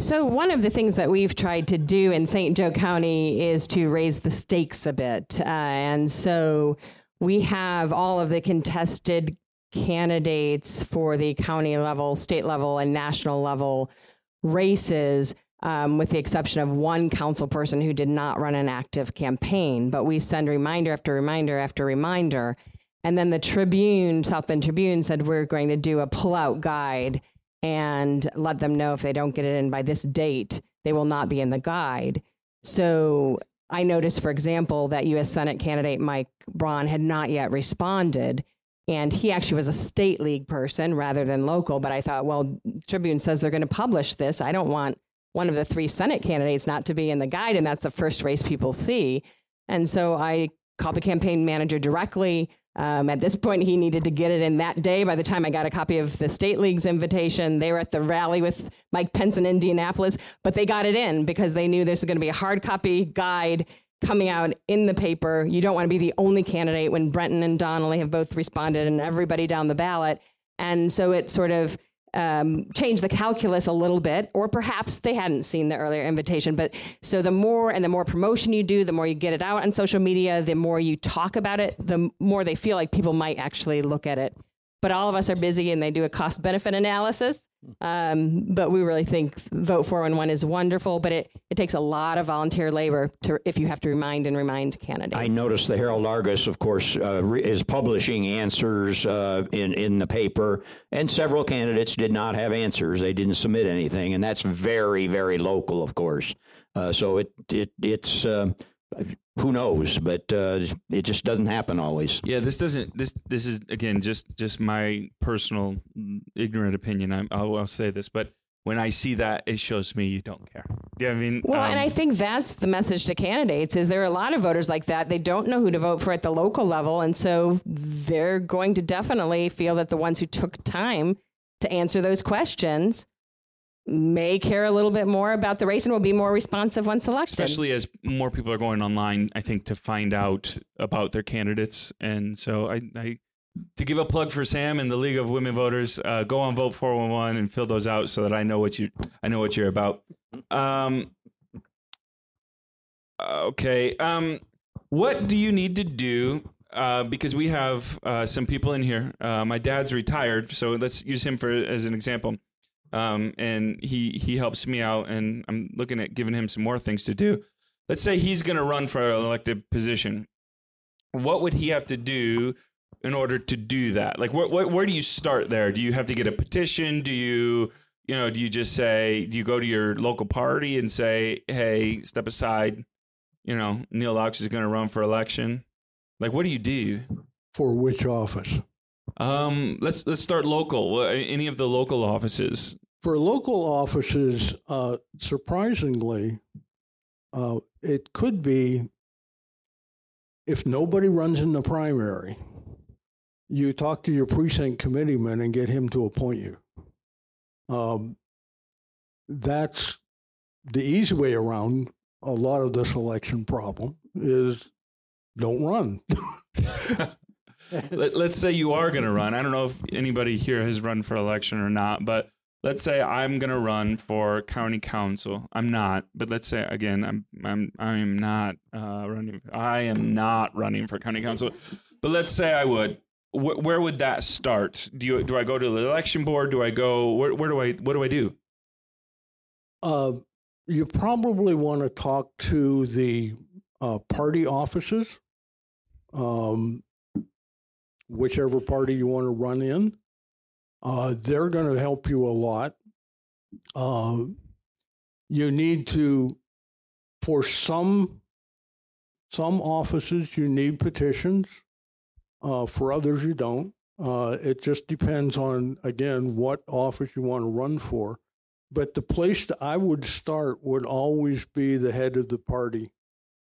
S3: So, one of the things that we've tried to do in St. Joe County is to raise the stakes a bit. Uh, and so we have all of the contested candidates for the county level, state level, and national level races. Um, with the exception of one council person who did not run an active campaign, but we send reminder after reminder after reminder. And then the Tribune, South Bend Tribune, said we're going to do a pullout guide and let them know if they don't get it in by this date, they will not be in the guide. So I noticed, for example, that U.S. Senate candidate Mike Braun had not yet responded. And he actually was a state league person rather than local. But I thought, well, Tribune says they're going to publish this. I don't want one of the three Senate candidates not to be in the guide. And that's the first race people see. And so I called the campaign manager directly. Um, at this point, he needed to get it in that day. By the time I got a copy of the state league's invitation, they were at the rally with Mike Pence in Indianapolis, but they got it in because they knew there's going to be a hard copy guide coming out in the paper. You don't want to be the only candidate when Brenton and Donnelly have both responded and everybody down the ballot. And so it sort of um, change the calculus a little bit, or perhaps they hadn't seen the earlier invitation. But so the more and the more promotion you do, the more you get it out on social media, the more you talk about it, the more they feel like people might actually look at it. But all of us are busy and they do a cost benefit analysis. Um, but we really think Vote 411 is wonderful, but it, it takes a lot of volunteer labor to, if you have to remind and remind candidates.
S4: I noticed the Herald Argus, of course, uh, re- is publishing answers uh, in in the paper, and several candidates did not have answers. They didn't submit anything, and that's very very local, of course. Uh, so it it it's uh, who knows, but uh, it just doesn't happen always.
S2: Yeah, this doesn't. This this is again just just my personal ignorant opinion. I'm, I'll, I'll say this, but when I see that, it shows me you don't care. Yeah, I mean,
S3: Well, and
S2: um,
S3: I think that's the message to candidates is there are a lot of voters like that. They don't know who to vote for at the local level. And so they're going to definitely feel that the ones who took time to answer those questions may care a little bit more about the race and will be more responsive once elected.
S2: especially as more people are going online, I think to find out about their candidates. And so I, I to give a plug for Sam and the League of Women Voters, uh, go on Vote 411 and fill those out so that I know what you I know what you're about. Um, okay. Um, what do you need to do? Uh, because we have uh, some people in here. Uh, my dad's retired, so let's use him for as an example. Um, and he he helps me out, and I'm looking at giving him some more things to do. Let's say he's going to run for an elected position. What would he have to do in order to do that? Like, where, where, where do you start there? Do you have to get a petition? Do you, you know, do you just say, do you go to your local party and say, hey, step aside? You know, Neil Laux is going to run for election. Like, what do you do?
S5: For which office?
S2: Um, let's let's start local. Any of the local offices.
S5: For local offices, uh, surprisingly, uh, it could be if nobody runs in the primary, you talk to your precinct committeeman and get him to appoint you. Um, that's the easy way around a lot of this election problem is don't run.
S2: Let, let's say you are going to run. I don't know if anybody here has run for election or not, but let's say I'm going to run for county council. I'm not, but let's say again, I'm I'm I'm not uh, running. I am not running for county council. But let's say I would. Wh- where would that start? Do you do I go to the election board? Do I go? Where, where do I? What do I do?
S5: Uh, you probably want to talk to the uh, party offices, um, whichever party you want to run in. Uh, they're going to help you a lot. Uh, you need to, for some some offices, you need petitions. Uh, for others, you don't. Uh, it just depends on again what office you want to run for. But the place that I would start would always be the head of the party,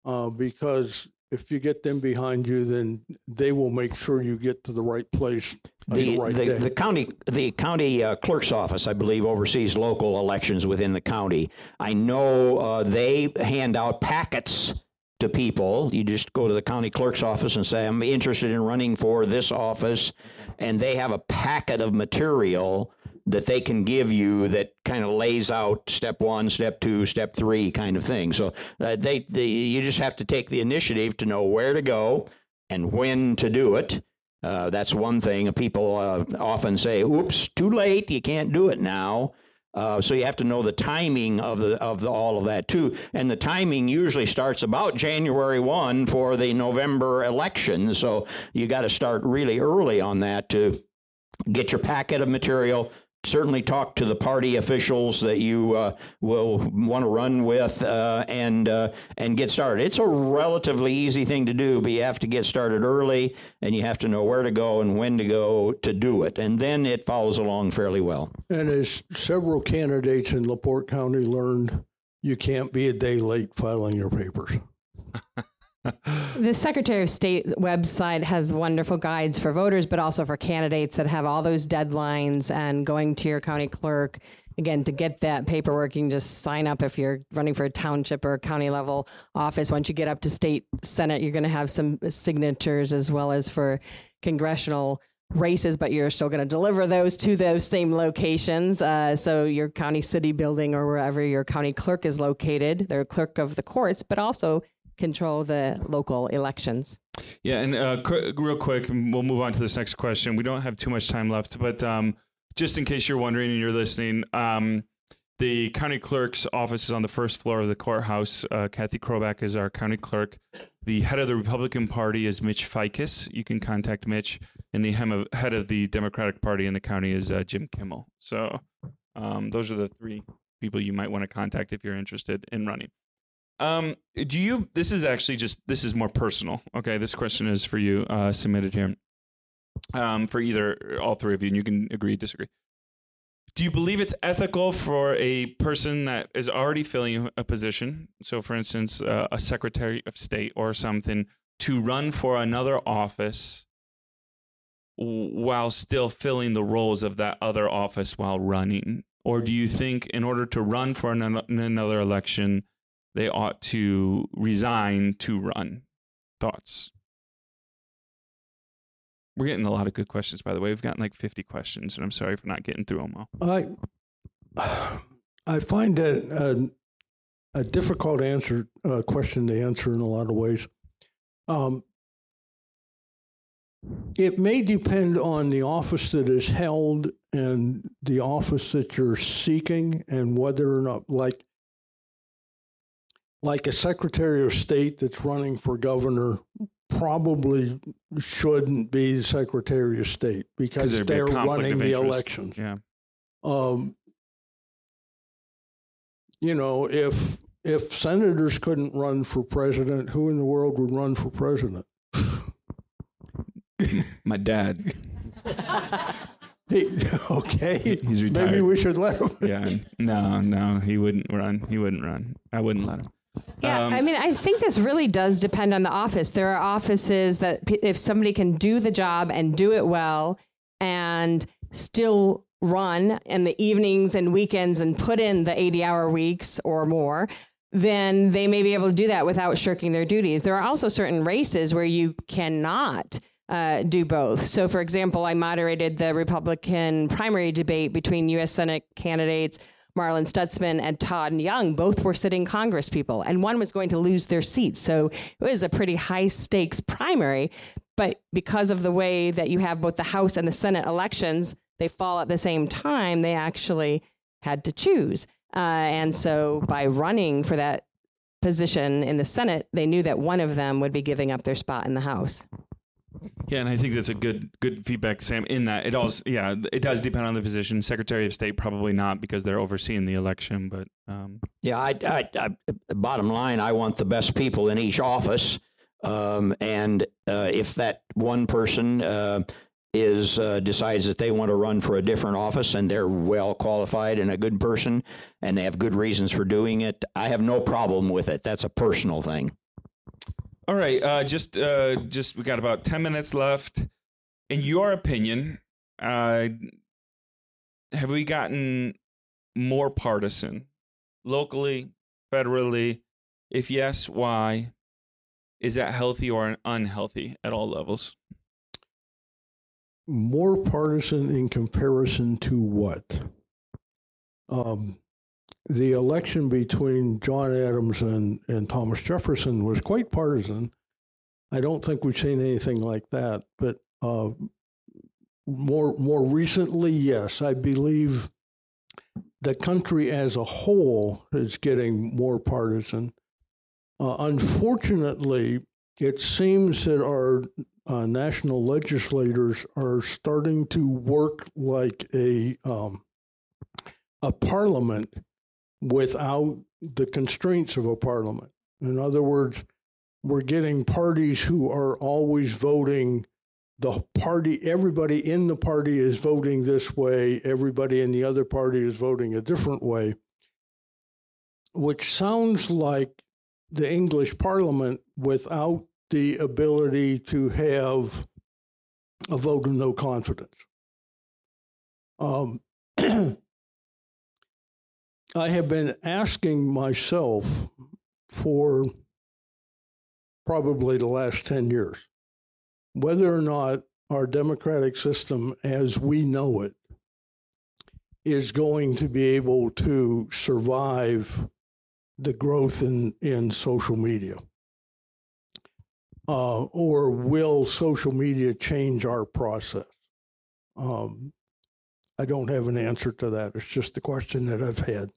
S5: uh, because if you get them behind you, then they will make sure you get to the right place the,
S4: The,
S5: right
S4: the, the county the county uh, clerk's office, I believe, oversees local elections within the county. I know uh, they hand out packets to people. You just go to the county clerk's office and say, I'm interested in running for this office. And they have a packet of material that they can give you that kind of lays out step one, step two, step three kind of thing. So uh, they, they, you just have to take the initiative to know where to go and when to do it. Uh, that's one thing. People uh, often say, "Oops, too late. You can't do it now." Uh, so you have to know the timing of the of the, all of that too, and the timing usually starts about January one for the November election. So you got to start really early on that to get your packet of material, certainly talk to the party officials that you uh, will want to run with uh, and uh, and get started. It's a relatively easy thing to do, but you have to get started early and you have to know where to go and when to go to do it, and then it follows along fairly well.
S5: And as several candidates in LaPorte County learned, you can't be a day late filing your papers.
S3: The Secretary of State website has wonderful guides for voters, but also for candidates that have all those deadlines and going to your county clerk. Again, to get that paperwork, you can just sign up if you're running for a township or a county level office. Once you get up to state senate, you're going to have some signatures as well as for congressional races, but you're still going to deliver those to those same locations. Uh, so your county city building or wherever your county clerk is located, they're clerk of the courts, but also control the local elections.
S2: Yeah, and uh, qu- real quick, we'll move on to this next question. We don't have too much time left, but um, just in case you're wondering and you're listening, um, the county clerk's office is on the first floor of the courthouse. Uh, Kathy Kroback is our county clerk. The head of the Republican Party is Mitch Ficus. You can contact Mitch, and the hem of, head of the Democratic Party in the county is uh, Jim Kimmel. So um, those are the three people you might want to contact if you're interested in running. Um, do you? This is actually just this is more personal. Okay, this question is for you. Uh, submitted here. Um, for either all three of you, and you can agree, disagree. Do you believe it's ethical for a person that is already filling a position, so for instance, uh, a secretary of state or something, to run for another office while still filling the roles of that other office while running? Or do you think in order to run for another, another election, they ought to resign to run. Thoughts? We're getting a lot of good questions, by the way. We've gotten like 50 questions, and I'm sorry for not getting through them all.
S5: I I find that a, a difficult answer uh, question to answer in a lot of ways. Um, it may depend on the office that is held and the office that you're seeking, and whether or not, like, like a Secretary of State that's running for governor probably shouldn't be the Secretary of State because
S2: be
S5: they're
S2: conflict
S5: running the elections.
S2: Yeah.
S5: Um, you know, if if senators couldn't run for president, who in the world would run for president?
S2: My dad.
S5: He, okay,
S2: He's retired.
S5: maybe we should let him.
S2: Yeah. No, no, he wouldn't run. He wouldn't run. I wouldn't let him.
S3: Yeah,
S2: Um,
S3: I mean, I think this really does depend on the office. There are offices that p- if somebody can do the job and do it well and still run in the evenings and weekends and put in the 80 hour weeks or more, then they may be able to do that without shirking their duties. There are also certain races where you cannot uh, do both. So, for example, I moderated the Republican primary debate between U.S. Senate candidates Marlin Stutzman and Todd Young. Both were sitting Congress people, and one was going to lose their seat. So it was a pretty high stakes primary. But because of the way that you have both the House and the Senate elections, they fall at the same time, they actually had to choose. Uh, and so by running for that position in the Senate, they knew that one of them would be giving up their spot in the House.
S2: Yeah, and I think that's a good good feedback, Sam. In that it also, yeah, it does depend on the position. Secretary of State probably not because they're overseeing the election, but um,
S4: Yeah, I, I, I, bottom line, I want the best people in each office. Um, and uh, if that one person uh, is uh, decides that they want to run for a different office and they're well qualified and a good person and they have good reasons for doing it, I have no problem with it. That's a personal thing.
S2: All right, uh, just uh, just we got about ten minutes left. In your opinion, uh, have we gotten more partisan locally, federally? If yes, why? Is that healthy or unhealthy at all levels?
S5: More partisan in comparison to what? Um, the election between John Adams and, and Thomas Jefferson was quite partisan. I don't think we've seen anything like that, but uh, more more recently, yes, I believe the country as a whole is getting more partisan. Uh, unfortunately, it seems that our uh, national legislators are starting to work like a um, a parliament without the constraints of a parliament. In other words, we're getting parties who are always voting. The party everybody in the party is voting this way. Everybody in the other party is voting a different way which sounds like the english parliament without the ability to have a vote of no confidence. Um, I have been asking myself for probably the last 10 years whether or not our democratic system as we know it is going to be able to survive the growth in, in social media. Uh, or will social media change our process? Um, I don't have an answer to that. It's just the question that I've had.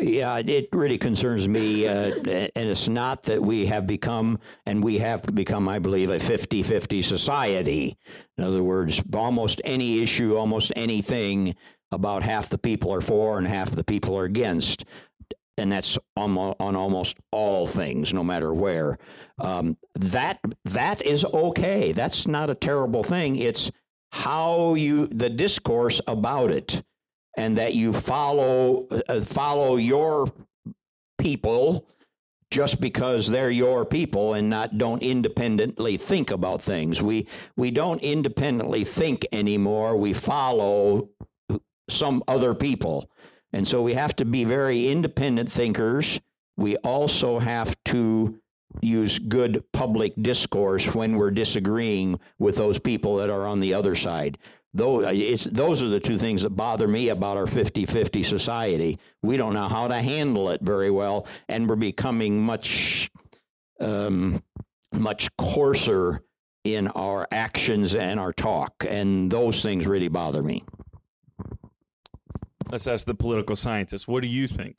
S4: Yeah, it really concerns me. Uh, and it's not that we have become, and we have become, I believe, a 50 50 society. In other words, almost any issue, almost anything, about half the people are for and half the people are against. And that's on, almost all things, no matter where. Um, that that is okay. That's not a terrible thing. It's how you the discourse about it and that you follow uh, follow your people just because they're your people and not don't independently think about things. We we don't independently think anymore. We follow some other people. And so we have to be very independent thinkers. We also have to use good public discourse when we're disagreeing with those people that are on the other side. Those, it's, those are the two things that bother me about our 50 50 society. We don't know how to handle it very well, and we're becoming much, um, much coarser in our actions and our talk. And those things really bother me.
S2: Let's ask the political scientist. What do you think?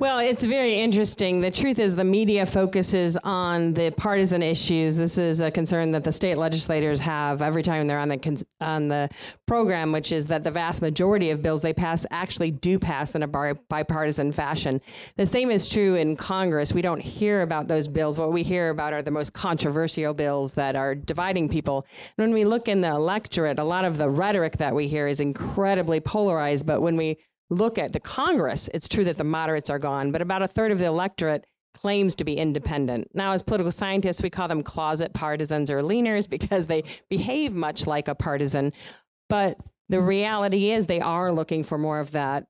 S3: Well, it's very interesting. The truth is, the media focuses on the partisan issues. This is a concern that the state legislators have every time they're on the on the program, which is that the vast majority of bills they pass actually do pass in a bipartisan fashion. The same is true in Congress. We don't hear about those bills. What we hear about are the most controversial bills that are dividing people. And when we look in the electorate, a lot of the rhetoric that we hear is incredibly polarized. But when we look at the Congress, it's true that the moderates are gone, but about a third of the electorate claims to be independent. Now, as political scientists, we call them closet partisans or leaners because they behave much like a partisan. But the reality is they are looking for more of that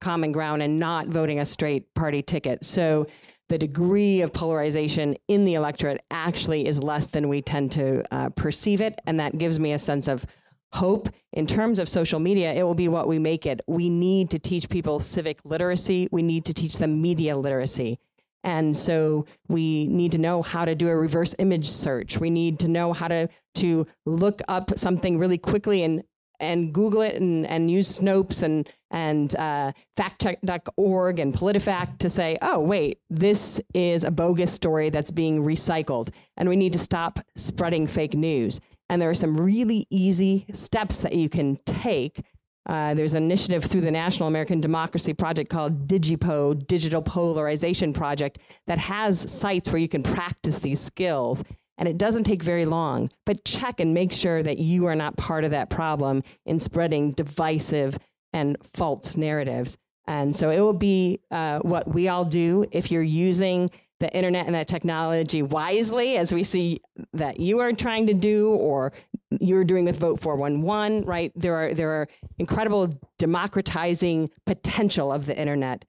S3: common ground and not voting a straight party ticket. So the degree of polarization in the electorate actually is less than we tend to uh, perceive it. And that gives me a sense of hope in terms of social media it will be what we make it. We need to teach people civic literacy. We need to teach them media literacy. And so we need to know how to do a reverse image search. We need to know how to to look up something really quickly and and Google it and, and use Snopes and and uh, factcheck.org and PolitiFact to say, oh wait, this is a bogus story that's being recycled, and we need to stop spreading fake news. And there are some really easy steps that you can take. Uh, there's an initiative through the National American Democracy Project called DigiPo, Digital Polarization Project, that has sites where you can practice these skills. And it doesn't take very long, but check and make sure that you are not part of that problem in spreading divisive and false narratives. And so it will be uh, what we all do if you're using the internet and that technology wisely, as we see that you are trying to do, or you're doing with Vote 411, right? There are there are incredible democratizing potential of the internet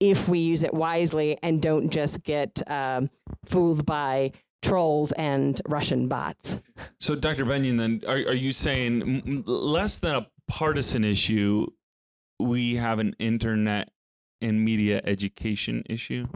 S3: if we use it wisely and don't just get um, fooled by trolls and Russian bots.
S2: So, Dr. Bennion, then, are, are you saying less than a partisan issue, we have an internet and media education issue?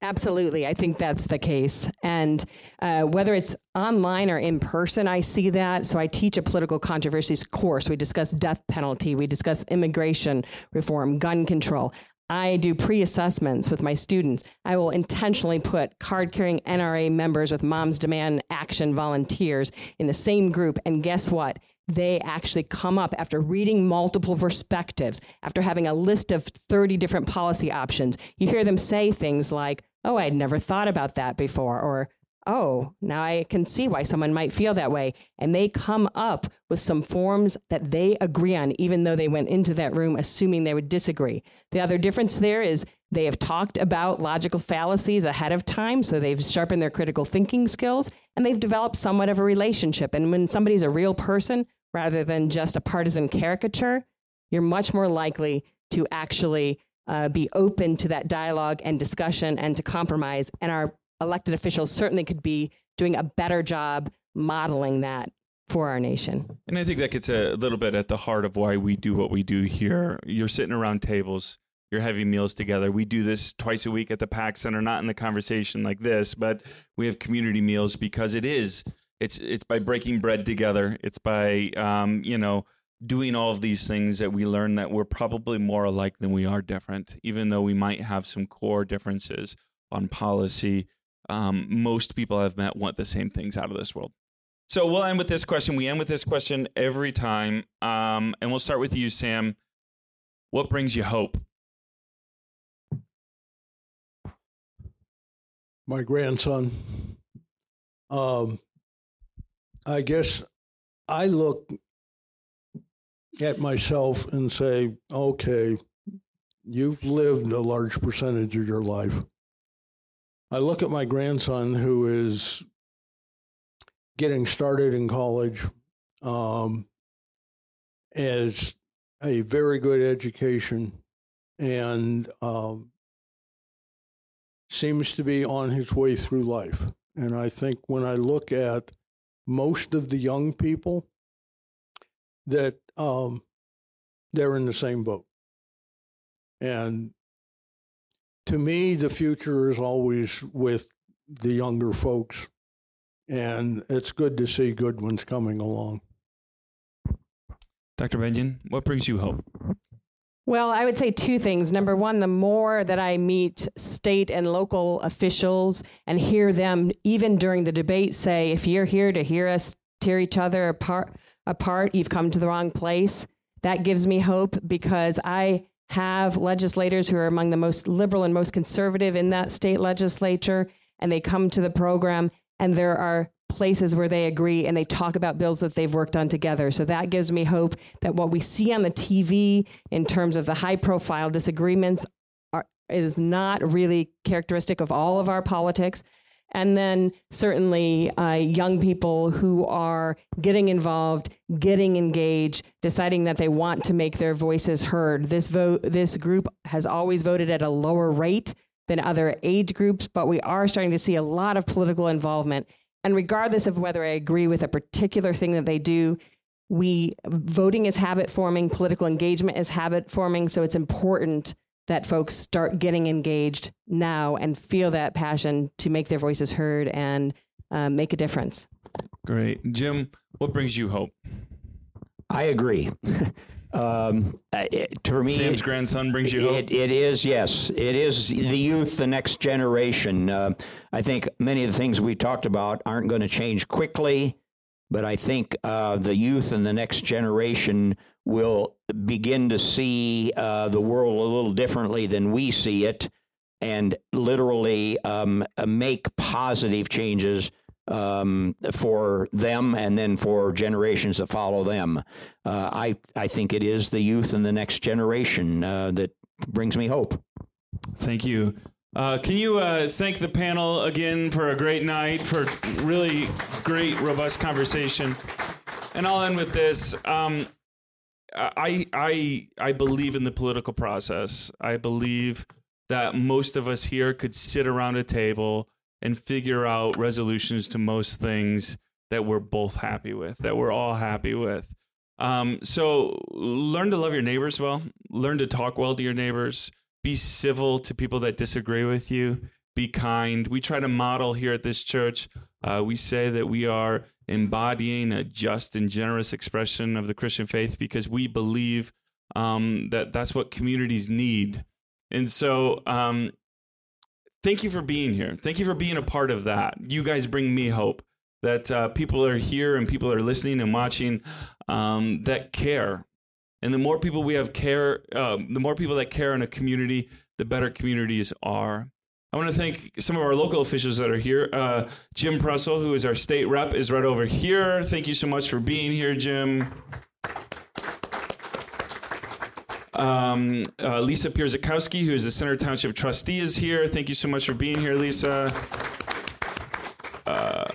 S3: Absolutely. I think that's the case. And uh, whether it's online or in person, I see that. So I teach a political controversies course. We discuss death penalty, we discuss immigration reform, gun control. I do pre assessments with my students. I will intentionally put card carrying NRA members with Moms Demand Action volunteers in the same group. And guess what? They actually come up after reading multiple perspectives, after having a list of 30 different policy options. You hear them say things like, Oh, I'd never thought about that before, or oh, now I can see why someone might feel that way. And they come up with some forms that they agree on, even though they went into that room assuming they would disagree. The other difference there is they have talked about logical fallacies ahead of time, so they've sharpened their critical thinking skills and they've developed somewhat of a relationship. And when somebody's a real person rather than just a partisan caricature, you're much more likely to actually uh, be open to that dialogue and discussion and to compromise. And our elected officials certainly could be doing a better job modeling that for our nation.
S2: And I think that gets a little bit at the heart of why we do what we do here. You're sitting around tables, you're having meals together. We do this twice a week at the PAC Center, not in the conversation like this, but we have community meals because it is. It's it's by breaking bread together. It's by um, you know doing all of these things that we learn that we're probably more alike than we are different, even though we might have some core differences on policy. Um, most people I've met want the same things out of this world. So we'll end with this question. We end with this question every time. Um, and we'll start with you, Sam. What brings you hope?
S5: My grandson. Um, I guess I look at myself and say, okay, you've lived a large percentage of your life. I look at my grandson who is getting started in college um, as a very good education and um, seems to be on his way through life. And I think when I look at most of the young people, that um, they're in the same boat. And to me, the future is always with the younger folks and it's good to see good ones coming along.
S2: Dr. Bennion, what brings you hope?
S3: Well, I would say two things. Number one, the more that I meet state and local officials and hear them, even during the debate, say, if you're here to hear us tear each other apart, apart, you've come to the wrong place. That gives me hope because I have legislators who are among the most liberal and most conservative in that state legislature, and they come to the program and there are places where they agree and they talk about bills that they've worked on together. So that gives me hope that what we see on the TV in terms of the high profile disagreements are, is not really characteristic of all of our politics. And then certainly uh, young people who are getting involved, getting engaged, deciding that they want to make their voices heard. This vote, this group has always voted at a lower rate than other age groups, but we are starting to see a lot of political involvement. And regardless of whether I agree with a particular thing that they do, we voting is habit forming, political engagement is habit forming. So it's important that folks start getting engaged now and feel that passion to make their voices heard and uh, make a difference.
S2: Great. Jim, what brings you hope?
S4: I agree. um, it, to me,
S2: Sam's
S4: it-
S2: grandson brings you hope?
S4: It, it is, yes. It is the youth, the next generation. Uh, I think many of the things we talked about aren't going to change quickly, but I think uh, the youth and the next generation will begin to see uh, the world a little differently than we see it and literally um, uh, make positive changes um, for them and then for generations that follow them. Uh, I, I think it is the youth and the next generation uh, that brings me hope.
S2: Thank you. Uh, can you uh, thank the panel again for a great night, for really great, robust conversation? And I'll end with this. Um, I, I, I believe in the political process. I believe that most of us here could sit around a table and figure out resolutions to most things that we're both happy with, that we're all happy with. Um, so learn to love your neighbors well, learn to talk well to your neighbors, be civil to people that disagree with you, be kind. We try to model here at this church. Uh, we say that we are embodying a just and generous expression of the Christian faith because we believe um, that that's what communities need. And so, um, thank you for being here. Thank you for being a part of that. You guys bring me hope that uh, people are here and people are listening and watching um, that care. And the more people we have care, uh, the more people that care in a community, the better communities are. I want to thank some of our local officials that are here. Uh, Jim Pressel, who is our state rep, is right over here. Thank you so much for being here, Jim. Um, uh, Lisa Pierzakowski, who is the Center Township trustee, is here. Thank you so much for being here, Lisa. Uh,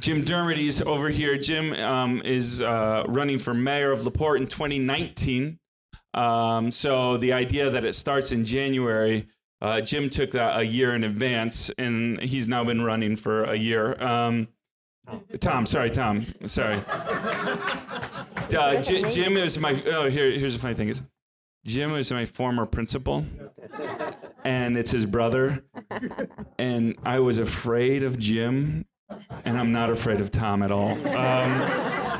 S2: Jim Dermody's over here. Jim um, is uh, running for mayor of LaPorte in 2019. Um, so the idea that it starts in January, uh, Jim took that a year in advance, and he's now been running for a year. Um, Tom, sorry, Tom, sorry. Uh, J- Jim is my. Oh, here, here's the funny thing is, Jim is my former principal, and it's his brother, and I was afraid of Jim, and I'm not afraid of Tom at all. Um,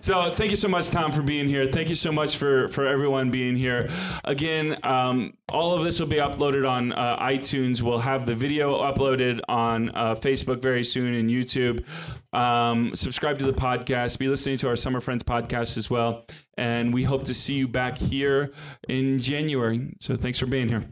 S2: so thank you so much, Tom, for being here. Thank you so much for for everyone being here. Again, um, all of this will be uploaded on uh, iTunes. We'll have the video uploaded on uh, Facebook very soon and YouTube. Um, subscribe to the podcast. Be listening to our Summer Friends podcast as well. And we hope to see you back here in January. So thanks for being here.